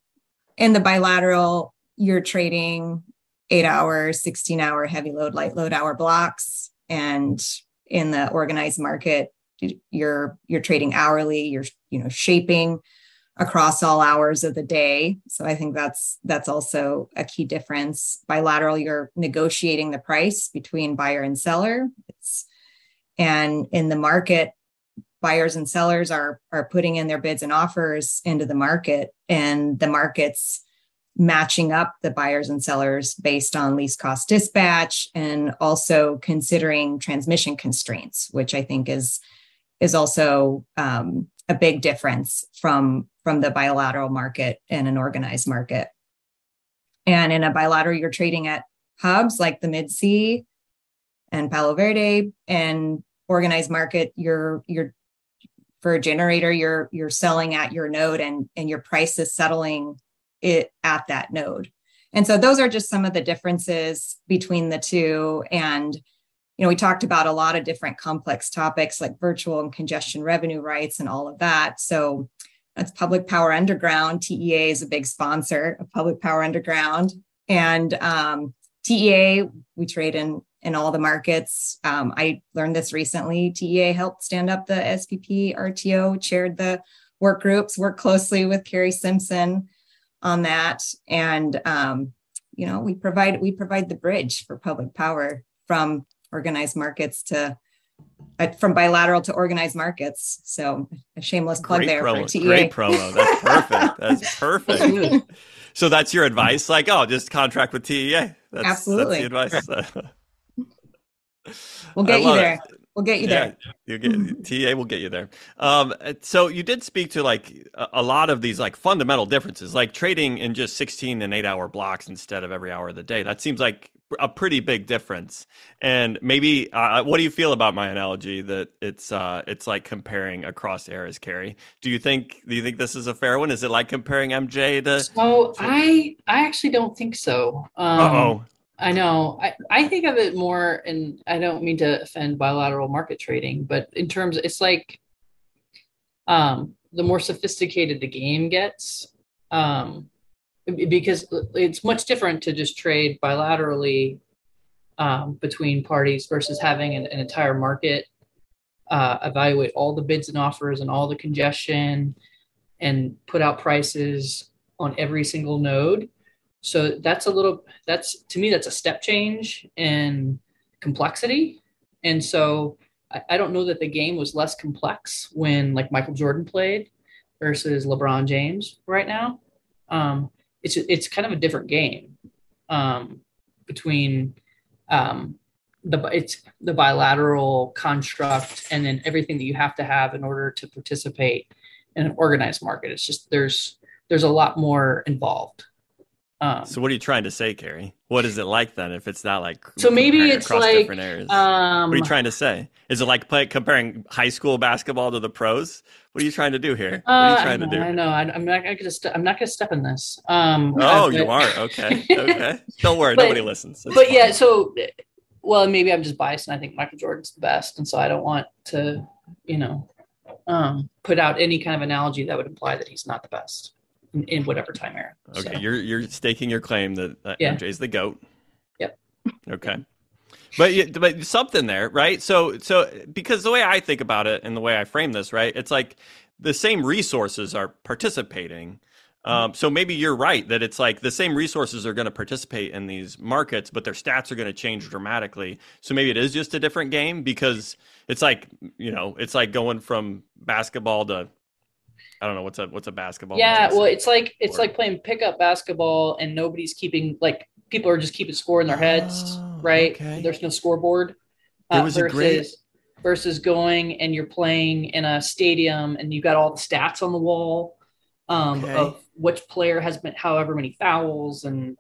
in the bilateral you're trading eight hour, 16 hour heavy load, light load hour blocks. And in the organized market, you're you're trading hourly, you're you know shaping across all hours of the day. So I think that's that's also a key difference. Bilateral, you're negotiating the price between buyer and seller. It's and in the market, buyers and sellers are are putting in their bids and offers into the market, and the market's matching up the buyers and sellers based on least cost dispatch and also considering transmission constraints which i think is is also um, a big difference from from the bilateral market and an organized market. And in a bilateral you're trading at hubs like the Mid-C and Palo Verde and organized market you're you're for a generator you're you're selling at your node and and your price is settling it at that node. And so those are just some of the differences between the two. And, you know, we talked about a lot of different complex topics like virtual and congestion revenue rights and all of that. So that's Public Power Underground. TEA is a big sponsor of Public Power Underground. And um, TEA, we trade in in all the markets. Um, I learned this recently. TEA helped stand up the SPP RTO, chaired the work groups, worked closely with Carrie Simpson on that. And um, you know, we provide we provide the bridge for public power from organized markets to uh, from bilateral to organized markets. So a shameless plug great there promo. for TEA. Great promo. That's perfect. That's perfect. so that's your advice? Like, oh, just contract with TEA. That's, Absolutely. That's the advice. We'll get you there. it. There. We'll get you there. you get TA will get you there. Um, so you did speak to like a, a lot of these like fundamental differences, like trading in just 16 and eight hour blocks instead of every hour of the day. That seems like a pretty big difference. And maybe, uh, what do you feel about my analogy that it's uh, it's like comparing across eras, Carrie? Do you think do you think this is a fair one? Is it like comparing MJ to? So I I actually don't think so. Um, Uh oh. I know. I, I think of it more, and I don't mean to offend bilateral market trading, but in terms, it's like um, the more sophisticated the game gets, um, because it's much different to just trade bilaterally um, between parties versus having an, an entire market uh, evaluate all the bids and offers and all the congestion and put out prices on every single node so that's a little that's to me that's a step change in complexity. And so I, I, don't know that the game was less complex when like michael jordan played versus lebron james right now. Um, it's it's kind of a different game um, between um, the it's the bilateral construct and then everything that you have to have in order to participate in an organized market. It's just there's there's a lot more involved um, so what are you trying to say, Carrie? What is it like then? If it's not like so, maybe it's like different areas. Um, what are you trying to say? Is it like play, comparing high school basketball to the pros? What are you trying to do here? What are you trying uh, I know, to do? I know. I, am not going to. St- I'm not going to step in this. Um, oh, but, you are okay. Okay. Don't worry. but, nobody listens. It's but fine. yeah, so well, maybe I'm just biased, and I think Michael Jordan's the best, and so I don't want to, you know, um, put out any kind of analogy that would imply that he's not the best in, in whatever time era. Okay, so. you're you're staking your claim that, that yeah. MJ's the goat. Yep. Okay. But but something there, right? So so because the way I think about it and the way I frame this, right? It's like the same resources are participating. Um, so maybe you're right that it's like the same resources are going to participate in these markets, but their stats are going to change dramatically. So maybe it is just a different game because it's like you know it's like going from basketball to I don't know what's a what's a basketball. Yeah, well, it's like it's like playing pickup basketball and nobody's keeping like people are just keeping score in their heads, oh, right? Okay. There's no scoreboard. Uh, versus, great versus going and you're playing in a stadium and you've got all the stats on the wall um, Okay. of which player has been however many fouls and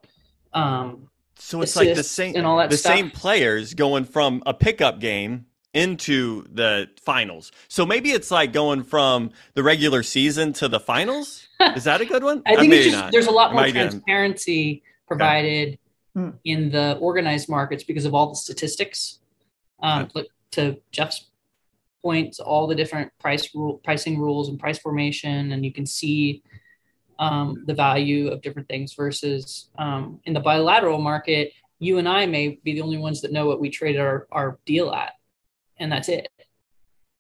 um, so it's like the same and all that the stuff. same players going from a pickup game into the finals. So maybe it's like going from the regular season to the finals. Is that a good one? I think it's just, not. there's a lot more Might get- transparency provided Hmm. in the organized markets because of all the statistics. Um, like to Jeff's points, all the different price rule, pricing rules, and price formation, and you can see um, the value of different things. Versus um, in the bilateral market, you and I may be the only ones that know what we traded our, our deal at, and that's it.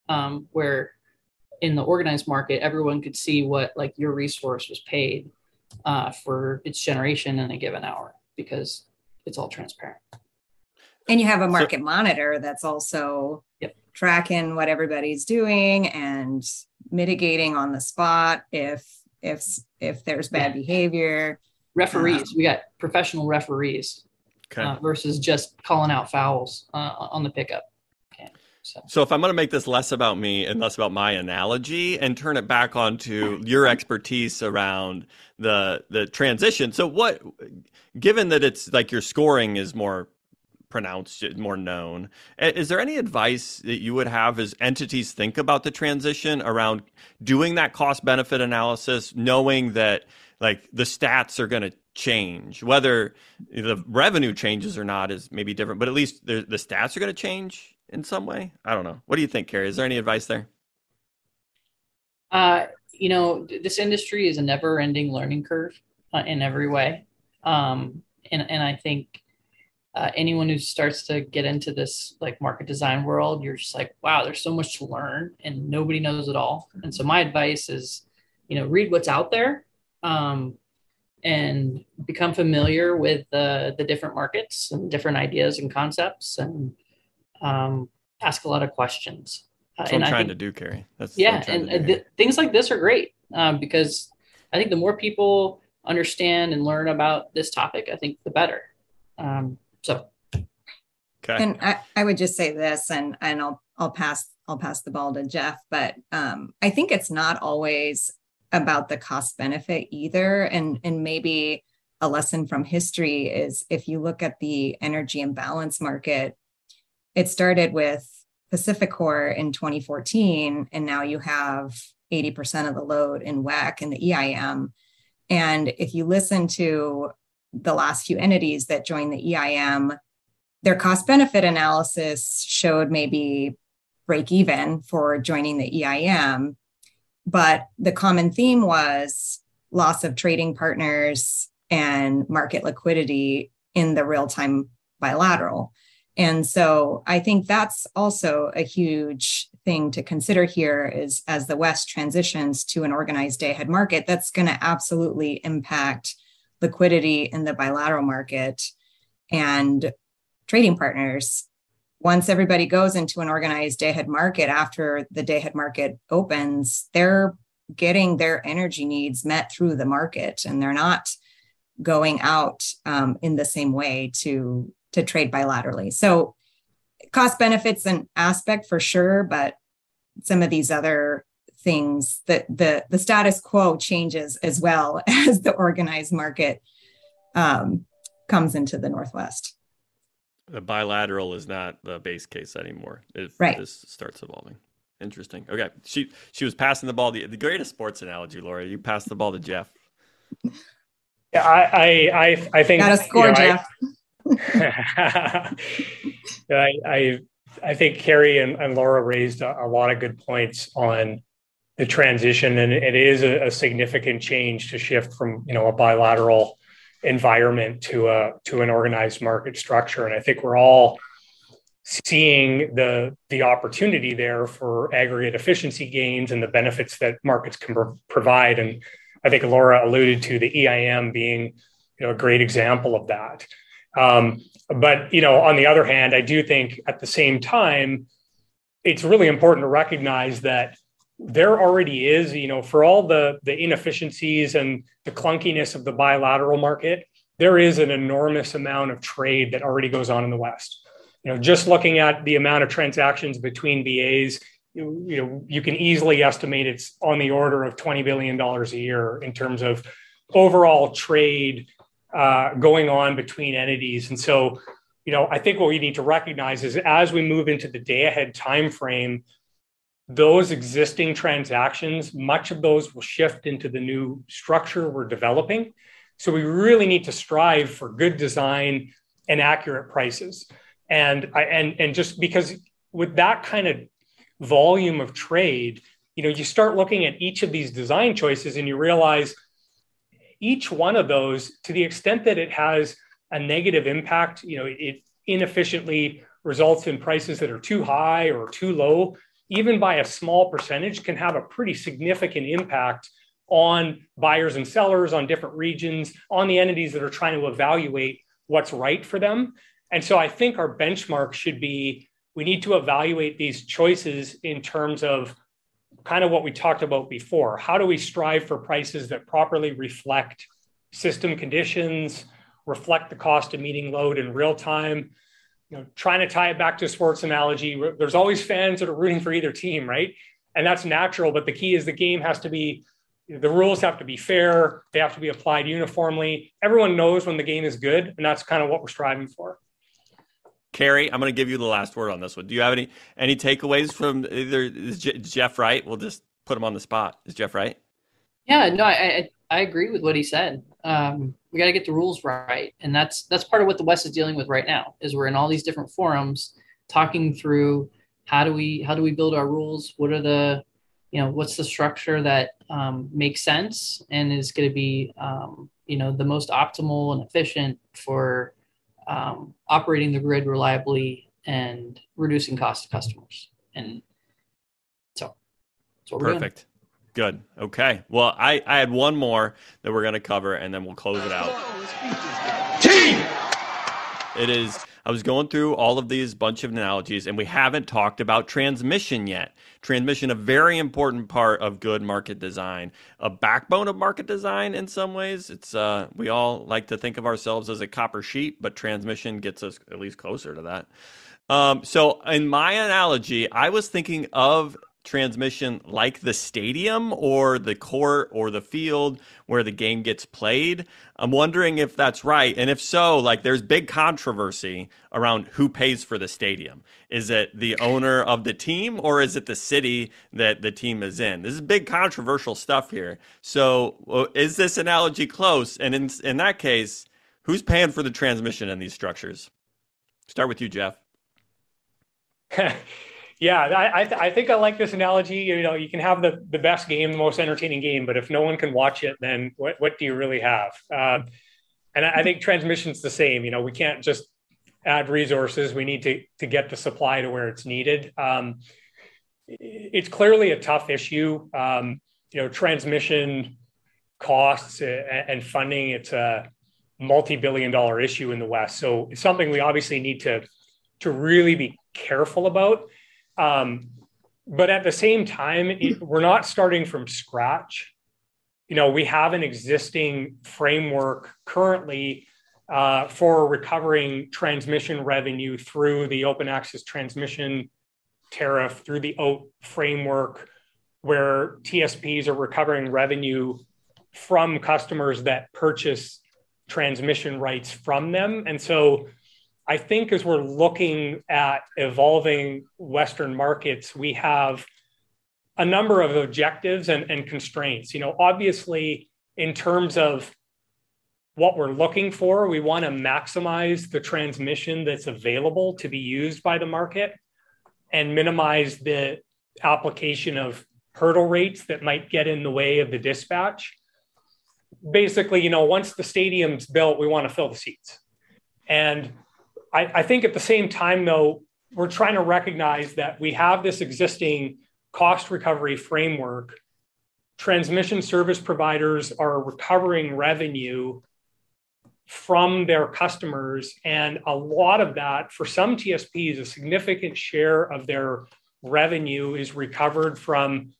Um, where in the organized market, everyone could see what like your resource was paid uh, for its generation in a given hour because it's all transparent. And you have a market monitor that's also Yep. tracking what everybody's doing and mitigating on the spot if if if there's bad behavior. Referees, we got professional referees Okay. uh, versus just calling out fouls uh, on the pickup. So if I'm going to make this less about me and less about my analogy and turn it back onto your expertise around the the transition. So what given that it's like your scoring is more pronounced, more known, is there any advice that you would have as entities think about the transition around doing that cost benefit analysis knowing that like the stats are going to change whether the revenue changes or not is maybe different but at least the, the stats are going to change in some way? I don't know. What do you think carrie? Is there any advice there? Uh, you know, this industry is a never-ending learning curve uh, in every way, um, and and I think uh, anyone who starts to get into this like market design world, you're just like, wow, there's so much to learn, and nobody knows it all. And so my advice is, you know, read what's out there, um, and become familiar with the the different markets and different ideas and concepts, and um, ask a lot of questions. That's what I'm trying think, to do, Carrie. That's yeah, and th- things like this are great um, because I think the more people understand and learn about this topic, I think the better. Um, so, okay. And I, I would just say this, and and I'll I'll pass I'll pass the ball to Jeff, but um, I think it's not always about the cost benefit either, and and maybe a lesson from history is if you look at the energy imbalance market, it started with PacifiCorp in 2014, and now you have 80% of the load in WECC and the EIM. And if you listen to the last few entities that joined the EIM, their cost benefit analysis showed maybe break even for joining the EIM. But the common theme was loss of trading partners and market liquidity in the real time bilateral. And so I think that's also a huge thing to consider here is as the West transitions to an organized day ahead market, that's going to absolutely impact liquidity in the bilateral market and trading partners. Once everybody goes into an organized day ahead market after the day ahead market opens, they're getting their energy needs met through the market and they're not going out um, in the same way to to trade bilaterally. So cost benefits an aspect for sure, but some of these other things that the the status quo changes as well as the organized market um, comes into the northwest. The bilateral is not the base case anymore. If right. this starts evolving. Interesting. Okay, she she was passing the ball. The, the greatest sports analogy, Laura. You passed the ball to Jeff. Yeah, I I I, I think got a score, you know, Jeff. I, I, I, I think Carrie and, and Laura raised a, a, lot of good points on the transition, and it is a, a, significant change to shift from you know a bilateral environment to a to an organized market structure. And I think we're all seeing the the opportunity there for aggregate efficiency gains and the benefits that markets can pro- provide. And I think Laura alluded to the EIM being you know a great example of that. Um, but you know, on the other hand, I do think at the same time, it's really important to recognize that there already is, you know, for all the the inefficiencies and the clunkiness of the bilateral market, there is an enormous amount of trade that already goes on in the West. You know, just looking at the amount of transactions between BAs, you, you know, you can easily estimate it's on the order of twenty billion dollars a year in terms of overall trade uh, going on between entities. And so, you know, I think what we need to recognize is as we move into the day ahead time frame, those existing transactions, much of those will shift into the new structure we're developing. So we really need to strive for good design and accurate prices. And I, and and just because with that kind of volume of trade, you know, you start looking at each of these design choices and you realize each one of those, to the extent that it has a negative impact, you know, it inefficiently results in prices that are too high or too low, even by a small percentage, can have a pretty significant impact on buyers and sellers, on different regions, on the entities that are trying to evaluate what's right for them. And so I think our benchmark should be we need to evaluate these choices in terms of kind of what we talked about before. How do we strive for prices that properly reflect system conditions, reflect the cost of meeting load in real time? You know, trying to tie it back to a sports analogy, there's always fans that are rooting for either team, right? And that's natural, but the key is the game has to be the rules have to be fair, they have to be applied uniformly. Everyone knows when the game is good, and that's kind of what we're striving for. Carrie, I'm going to give you the last word on this one. Do you have any any takeaways from either is Jeff right? We'll just put him on the spot. Is Jeff right? Yeah, no, I I, agree with what he said. Um, we got to get the rules right, and that's that's part of what the West is dealing with right now. Is we're in all these different forums talking through how do we how do we build our rules? What are the you know what's the structure that um, makes sense and is going to be um, you know the most optimal and efficient for um, operating the grid reliably and reducing cost to customers. And so that's what Perfect. Good. Okay. Well, I, I had one more that we're going to cover and then we'll close it out. Team! It is I was going through all of these bunch of analogies, and we haven't talked about transmission yet. Transmission, a very important part of good market design, a backbone of market design in some ways. It's uh, we all like to think of ourselves as a copper sheet, but transmission gets us at least closer to that. Um, so, in my analogy, I was thinking of transmission like the stadium or the court or the field where the game gets played. I'm wondering if that's right. And if so, like there's big controversy around who pays for the stadium. Is it the owner of the team or is it the city that the team is in? This is big controversial stuff here. So uh, is this analogy close? And in, in that case, who's paying for the transmission in these structures? Start with you, Jeff. Yeah, I I, th- I, think I like this analogy. You know, you can have the the best game, the most entertaining game, but if no one can watch it, then what what do you really have? Uh, and I, I think transmission's the same. You know, we can't just add resources. We need to to get the supply to where it's needed. Um, it's clearly a tough issue. Um, you know, transmission costs and funding. It's a multi-billion dollar issue in the West. So it's something we obviously need to to really be careful about. Um, but at the same time, it, we're not starting from scratch. You know, we have an existing framework currently uh, for recovering transmission revenue through the open access transmission tariff, through the OATT framework, where TSPs are recovering revenue from customers that purchase transmission rights from them. And so I think as we're looking at evolving Western markets, we have a number of objectives and, and constraints. You know, obviously, in terms of what we're looking for, we want to maximize the transmission that's available to be used by the market and minimize the application of hurdle rates that might get in the way of the dispatch. Basically, you know, once the stadium's built, we want to fill the seats. And I, I think at the same time, though, we're trying to recognize that we have this existing cost recovery framework. Transmission service providers are recovering revenue from their customers. And a lot of that, for some TSPs, a significant share of their revenue is recovered from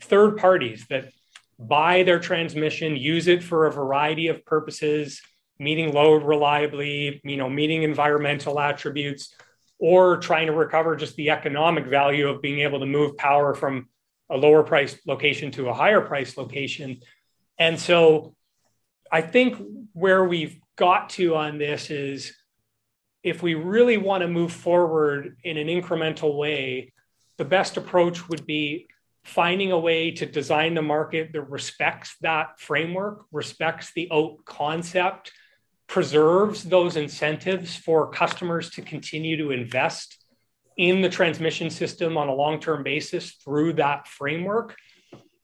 third parties that buy their transmission, use it for a variety of purposes, meeting load reliably, you know, meeting environmental attributes, or trying to recover just the economic value of being able to move power from a lower price location to a higher price location. And so I think where we've got to on this is if we really want to move forward in an incremental way, the best approach would be finding a way to design the market that respects that framework, respects the OATT concept, preserves those incentives for customers to continue to invest in the transmission system on a long term basis through that framework,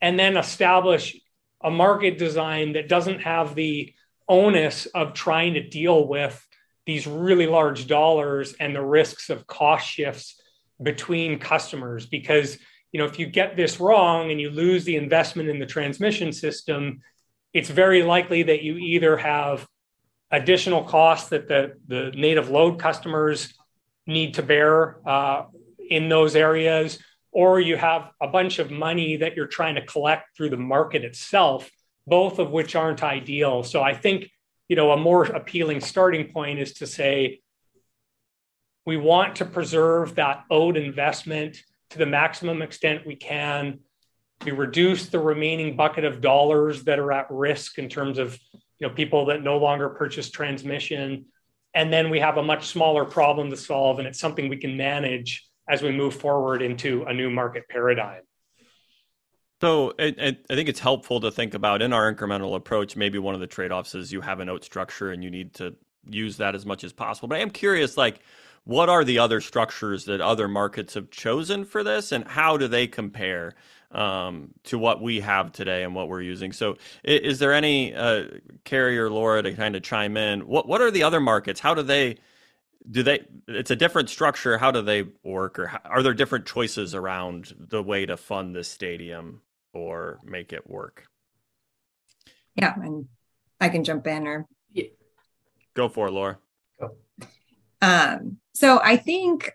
and then establish a market design that doesn't have the onus of trying to deal with these really large dollars and the risks of cost shifts between customers. Because you know if you get this wrong and you lose the investment in the transmission system it's very likely that you either have additional costs that the, the native load customers need to bear uh, in those areas, or you have a bunch of money that you're trying to collect through the market itself, both of which aren't ideal. So I think you know a more appealing starting point is to say we want to preserve that owed investment to the maximum extent we can. We reduce the remaining bucket of dollars that are at risk in terms of you know people that no longer purchase transmission and then we have a much smaller problem to solve and it's something we can manage as we move forward into a new market paradigm so it, it, I think it's helpful to think about in our incremental approach. Maybe one of the trade-offs is you have a OATT structure and you need to use that as much as possible. But I am curious, like, what are the other structures that other markets have chosen for this, and how do they compare? Um, to what we have today and what we're using. So, is, is there any uh, Carrie or Laura to kind of chime in? What what are the other markets? How do they do they? It's a different structure. How do they work, or how, are there different choices around the way to fund this stadium or make it work? Yeah, and I can jump in or go for it, Laura. Um, so I think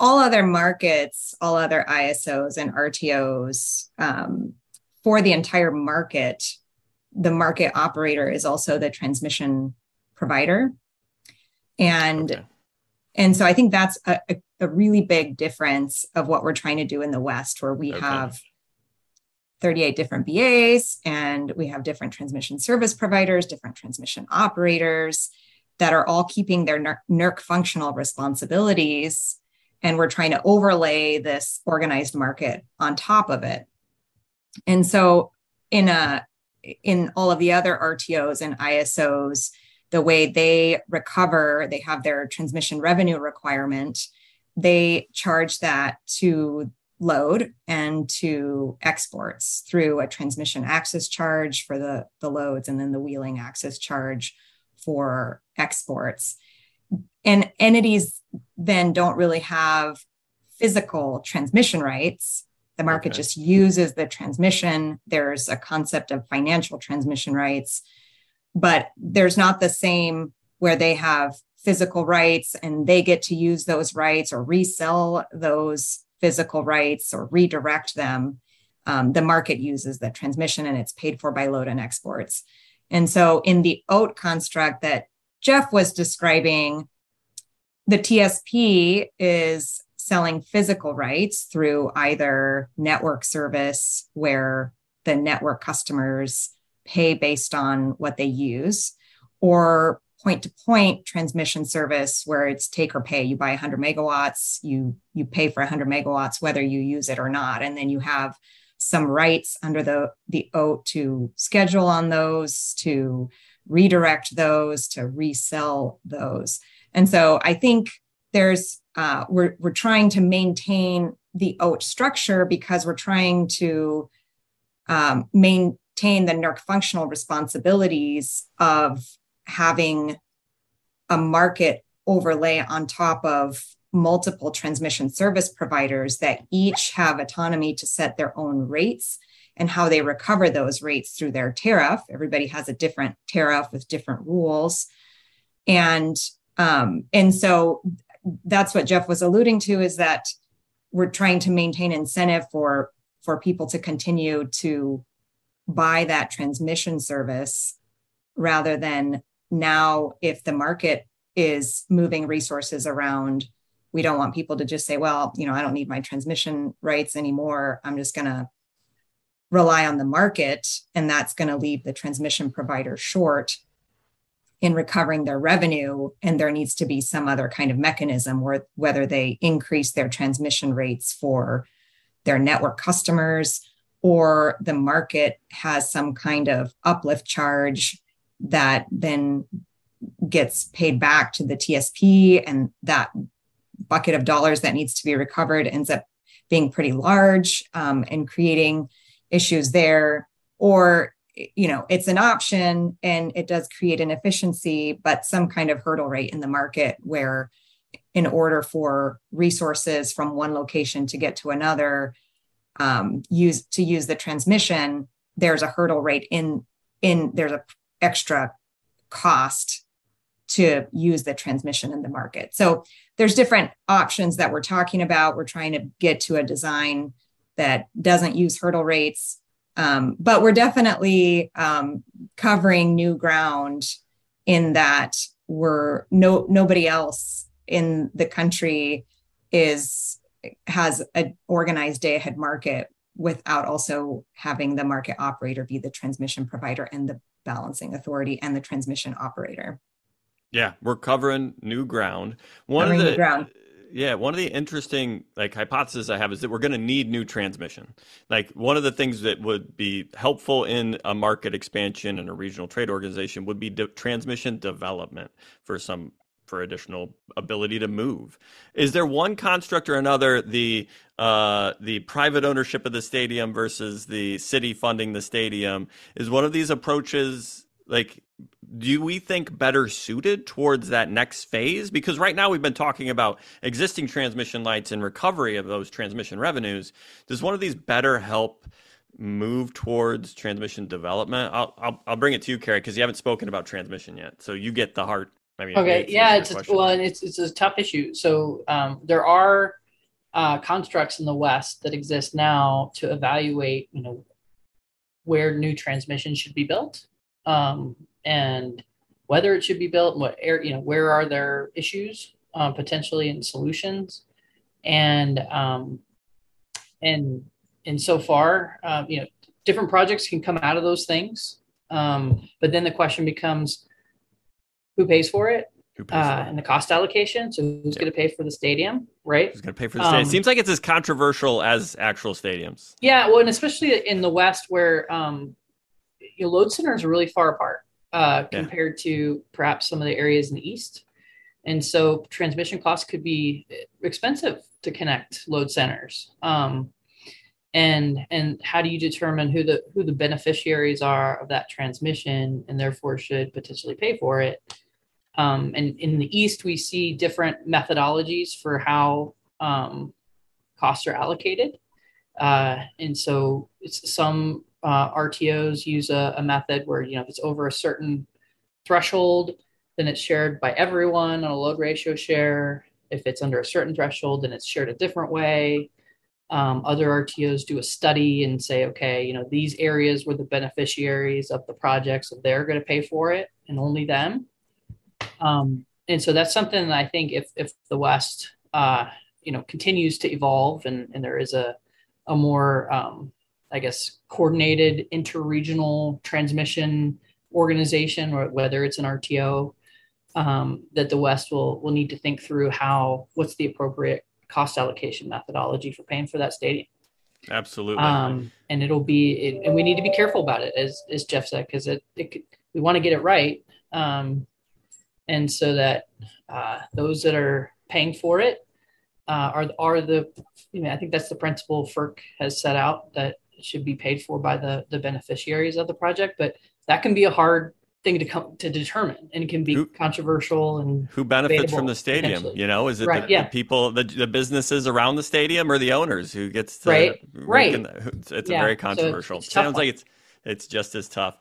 all other markets, all other ISOs and RTOs um, for the entire market, the market operator is also the transmission provider. And okay. and so I think that's a, a, a, really big difference of what we're trying to do in the West, where we okay. have 38 different BAs and we have different transmission service providers, different transmission operators that are all keeping their NERC functional responsibilities. And we're trying to overlay this organized market on top of it. And so in a in all of the other RTOs and ISOs, the way they recover, they have their transmission revenue requirement. They charge that to load and to exports through a transmission access charge for the, the loads and then the wheeling access charge for exports. And entities then don't really have physical transmission rights. The market okay. just uses the transmission. There's a concept of financial transmission rights, but there's not the same where they have physical rights and they get to use those rights or resell those physical rights or redirect them. Um, the market uses the transmission and it's paid for by load and exports. And so in the OATT construct that Jeff was describing, the TSP is selling physical rights through either network service where the network customers pay based on what they use or point to point transmission service where it's take or pay. You buy 100 megawatts you you pay for 100 megawatts whether you use it or not and then you have some rights under the the OATT to schedule on those to redirect those to resell those. And so i think there's uh, we're we're trying to maintain the OATT structure because we're trying to um, maintain the NERC functional responsibilities of having a market overlay on top of multiple transmission service providers that each have autonomy to set their own rates and how they recover those rates through their tariff. Everybody has a different tariff with different rules. And um, and so that's what Jeff was alluding to is that we're trying to maintain incentive for for people to continue to buy that transmission service rather than now if the market is moving resources around we don't want people to just say well you know i don't need my transmission rights anymore i'm just going to rely on the market and that's going to leave the transmission provider short in recovering their revenue and there needs to be some other kind of mechanism where whether they increase their transmission rates for their network customers or the market has some kind of uplift charge that then gets paid back to the TSP, and that bucket of dollars that needs to be recovered ends up being pretty large um, and creating issues there. Or, you know, it's an option and it does create an efficiency, but some kind of hurdle rate in the market where, in order for resources from one location to get to another, um, use to use the transmission, there's a hurdle rate in in there's a extra cost to use the transmission in the market. So there's different options that we're talking about. We're trying to get to a design that doesn't use hurdle rates, um, but we're definitely um, covering new ground in that we're no nobody else in the country is has an organized day ahead market without also having the market operator be the transmission provider and the balancing authority and the transmission operator. Yeah, we're covering new ground. One covering of the ground. Yeah, one of the interesting like hypotheses I have is that we're going to need new transmission. Like one of the things that would be helpful in a market expansion and a regional trade organization would be de- transmission development for some for additional ability to move. Is there one construct or another the uh, the private ownership of the stadium versus the city funding the stadium? Is one of these approaches like do we think better suited towards that next phase? Because right now we've been talking about existing transmission rights and recovery of those transmission revenues. Does one of these better help move towards transmission development? I'll i'll, I'll bring it to you carrie because you haven't spoken about transmission yet so you get the heart. I mean, Okay, it's yeah, it's a, well, and it's it's a tough issue. So um, there are uh, constructs in the West that exist now to evaluate, you know, where new transmission should be built, um, and whether it should be built, and what you know, where are there issues um, potentially and solutions, and um, and and so far, um, you know, different projects can come out of those things, um, but then the question becomes, who pays for it? Who uh, and the cost allocation. So who's going to pay for the stadium, right? Who's going to pay for the stadium? um, Seems like it's as controversial as actual stadiums. Yeah, well, and especially in the West where um, your load centers are really far apart uh, Yeah. compared to perhaps some of the areas in the East, and so transmission costs could be expensive to connect load centers. Um, and and how do you determine who the who the beneficiaries are of that transmission and therefore should potentially pay for it? Um, and in the East, we see different methodologies for how um, costs are allocated. Uh, and so it's some uh, RTOs use a, a method where, you know, if it's over a certain threshold, then it's shared by everyone on a load ratio share. If it's under a certain threshold, then it's shared a different way. Um, other RTOs do a study and say, okay, you know, these areas were the beneficiaries of the project, so they're going to pay for it and only them. Um, and so that's something that I think if if the West, uh, you know, continues to evolve and and there is a a more, um, I guess, coordinated interregional transmission organization, or whether it's an RTO, um, that the West will will need to think through how what's the appropriate cost allocation methodology for paying for that stadium. Absolutely. Um, and it'll be, it, and we need to be careful about it, as as Jeff said, because it, it could, we want to get it right, um, and so that uh, those that are paying for it uh, are are the, you know, I think that's the principle FERC has set out that should be paid for by the the beneficiaries of the project, but that can be a hard thing to come to determine, and it can be Who- controversial and Who benefits from the stadium? You know, is it Right, the, yeah. the people, the, the businesses around the stadium, or the owners who gets to Right, right. the- it's Yeah, very so it's- controversial. it's Sounds one. like it's it's just as tough.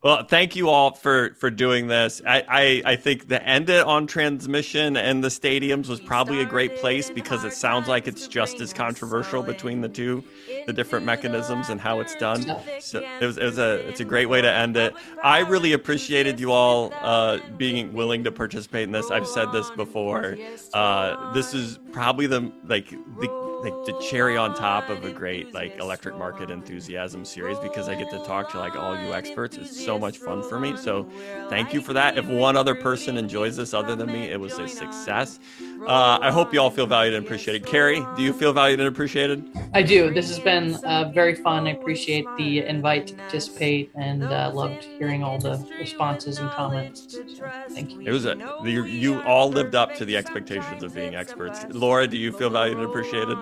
Well, thank you all for for doing this. I, I I think the end it on transmission and the stadiums was probably a great place because it sounds like it's just as controversial between the two, the different mechanisms and how it's done. So it was it was a it's a great way to end it. I really appreciated you all uh, being willing to participate in this. I've said this before. Uh, this is probably the like the like the cherry on top of a great like electric market enthusiasm series because I get to talk to like all you experts. It's so much fun for me. So thank you for that. If one other person enjoys this other than me, it was a success. Uh, I hope you all feel valued and appreciated. Carrie, do you feel valued and appreciated? I do. This has been uh, very fun. I appreciate the invite to participate and uh, loved hearing all the responses and comments. So, thank you. It was a you, you all lived up to the expectations of being experts. Laura, do you feel valued and appreciated?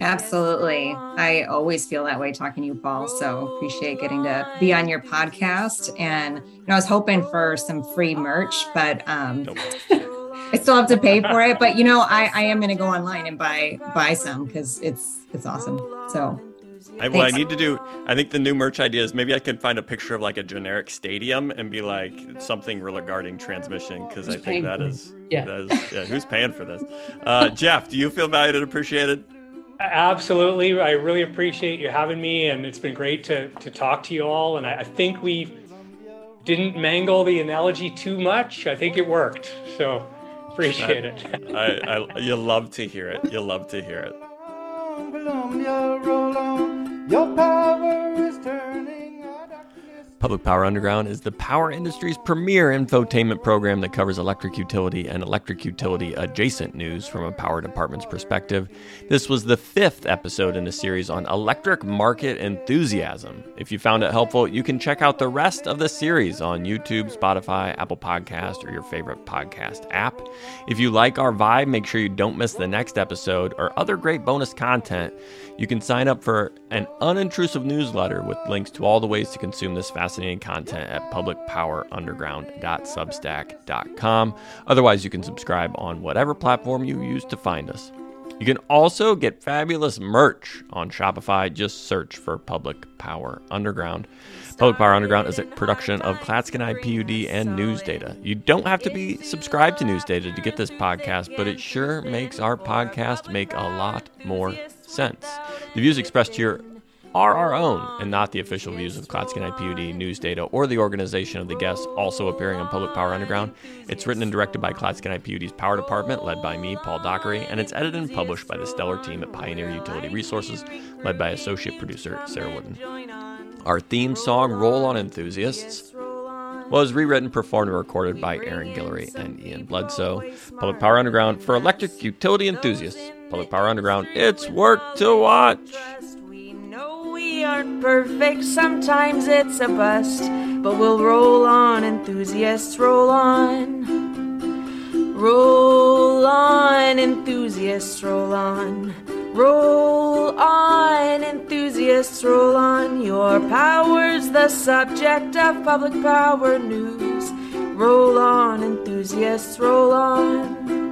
Absolutely. I always feel that way talking to you, Paul. So appreciate getting to be on your podcast. And you know, I was hoping for some free merch, but um Nope. I still have to pay for it. But you know, I, I am gonna go online and buy buy some because it's it's awesome. So I, what I need to do, I think the new merch idea is maybe I can find a picture of like a generic stadium and be like something regarding transmission because I think paying that for it? is, Yeah. that is, yeah, who's paying for this? Uh, Jeff, do you feel valued and appreciated? Absolutely. I really appreciate you having me, and it's been great to, to talk to you all. And I, I think we didn't mangle the analogy too much. I think it worked. So appreciate it. I, I, you love to hear it. You love to hear it. Public Power Underground is the power industry's premier infotainment program that covers electric utility and electric utility adjacent news from a power department's perspective. This was the fifth episode in a series on electric market enthusiasm. If you found it helpful, you can check out the rest of the series on YouTube, Spotify, Apple Podcast, or your favorite podcast app. If you like our vibe, make sure you don't miss the next episode or other great bonus content. You can sign up for an unintrusive newsletter with links to all the ways to consume this fascinating content at publicpowerunderground.substack.com. Otherwise, you can subscribe on whatever platform you use to find us. You can also get fabulous merch on Shopify. Just search for Public Power Underground. Public Power Underground is a production of Clatskanie PUD and News Data. You don't have to be subscribed to News Data to get this podcast, but it sure makes our podcast make a lot more sense. The views expressed here are our own and not the official views of Clatskanie PUD, News Data, or the organization of the guests also appearing on Public Power Underground. It's written and directed by Clatskanie PUD's Power Department, led by me, Paul Dockery, and it's edited and published by the stellar team at Pioneer Utility Resources, led by associate producer Sarah Wooden. Our theme song, Roll On Enthusiasts, was rewritten, performed, and recorded by Aaron Guillory and Ian Bledsoe. Public Power Underground for electric utility enthusiasts. Public Power Underground, it's work to watch. We know we aren't perfect, sometimes it's a bust, but we'll roll on, enthusiasts, roll on. Roll on, enthusiasts, roll on. Roll on, enthusiasts, roll on. Your power's the subject of public power news. Roll on, enthusiasts, roll on.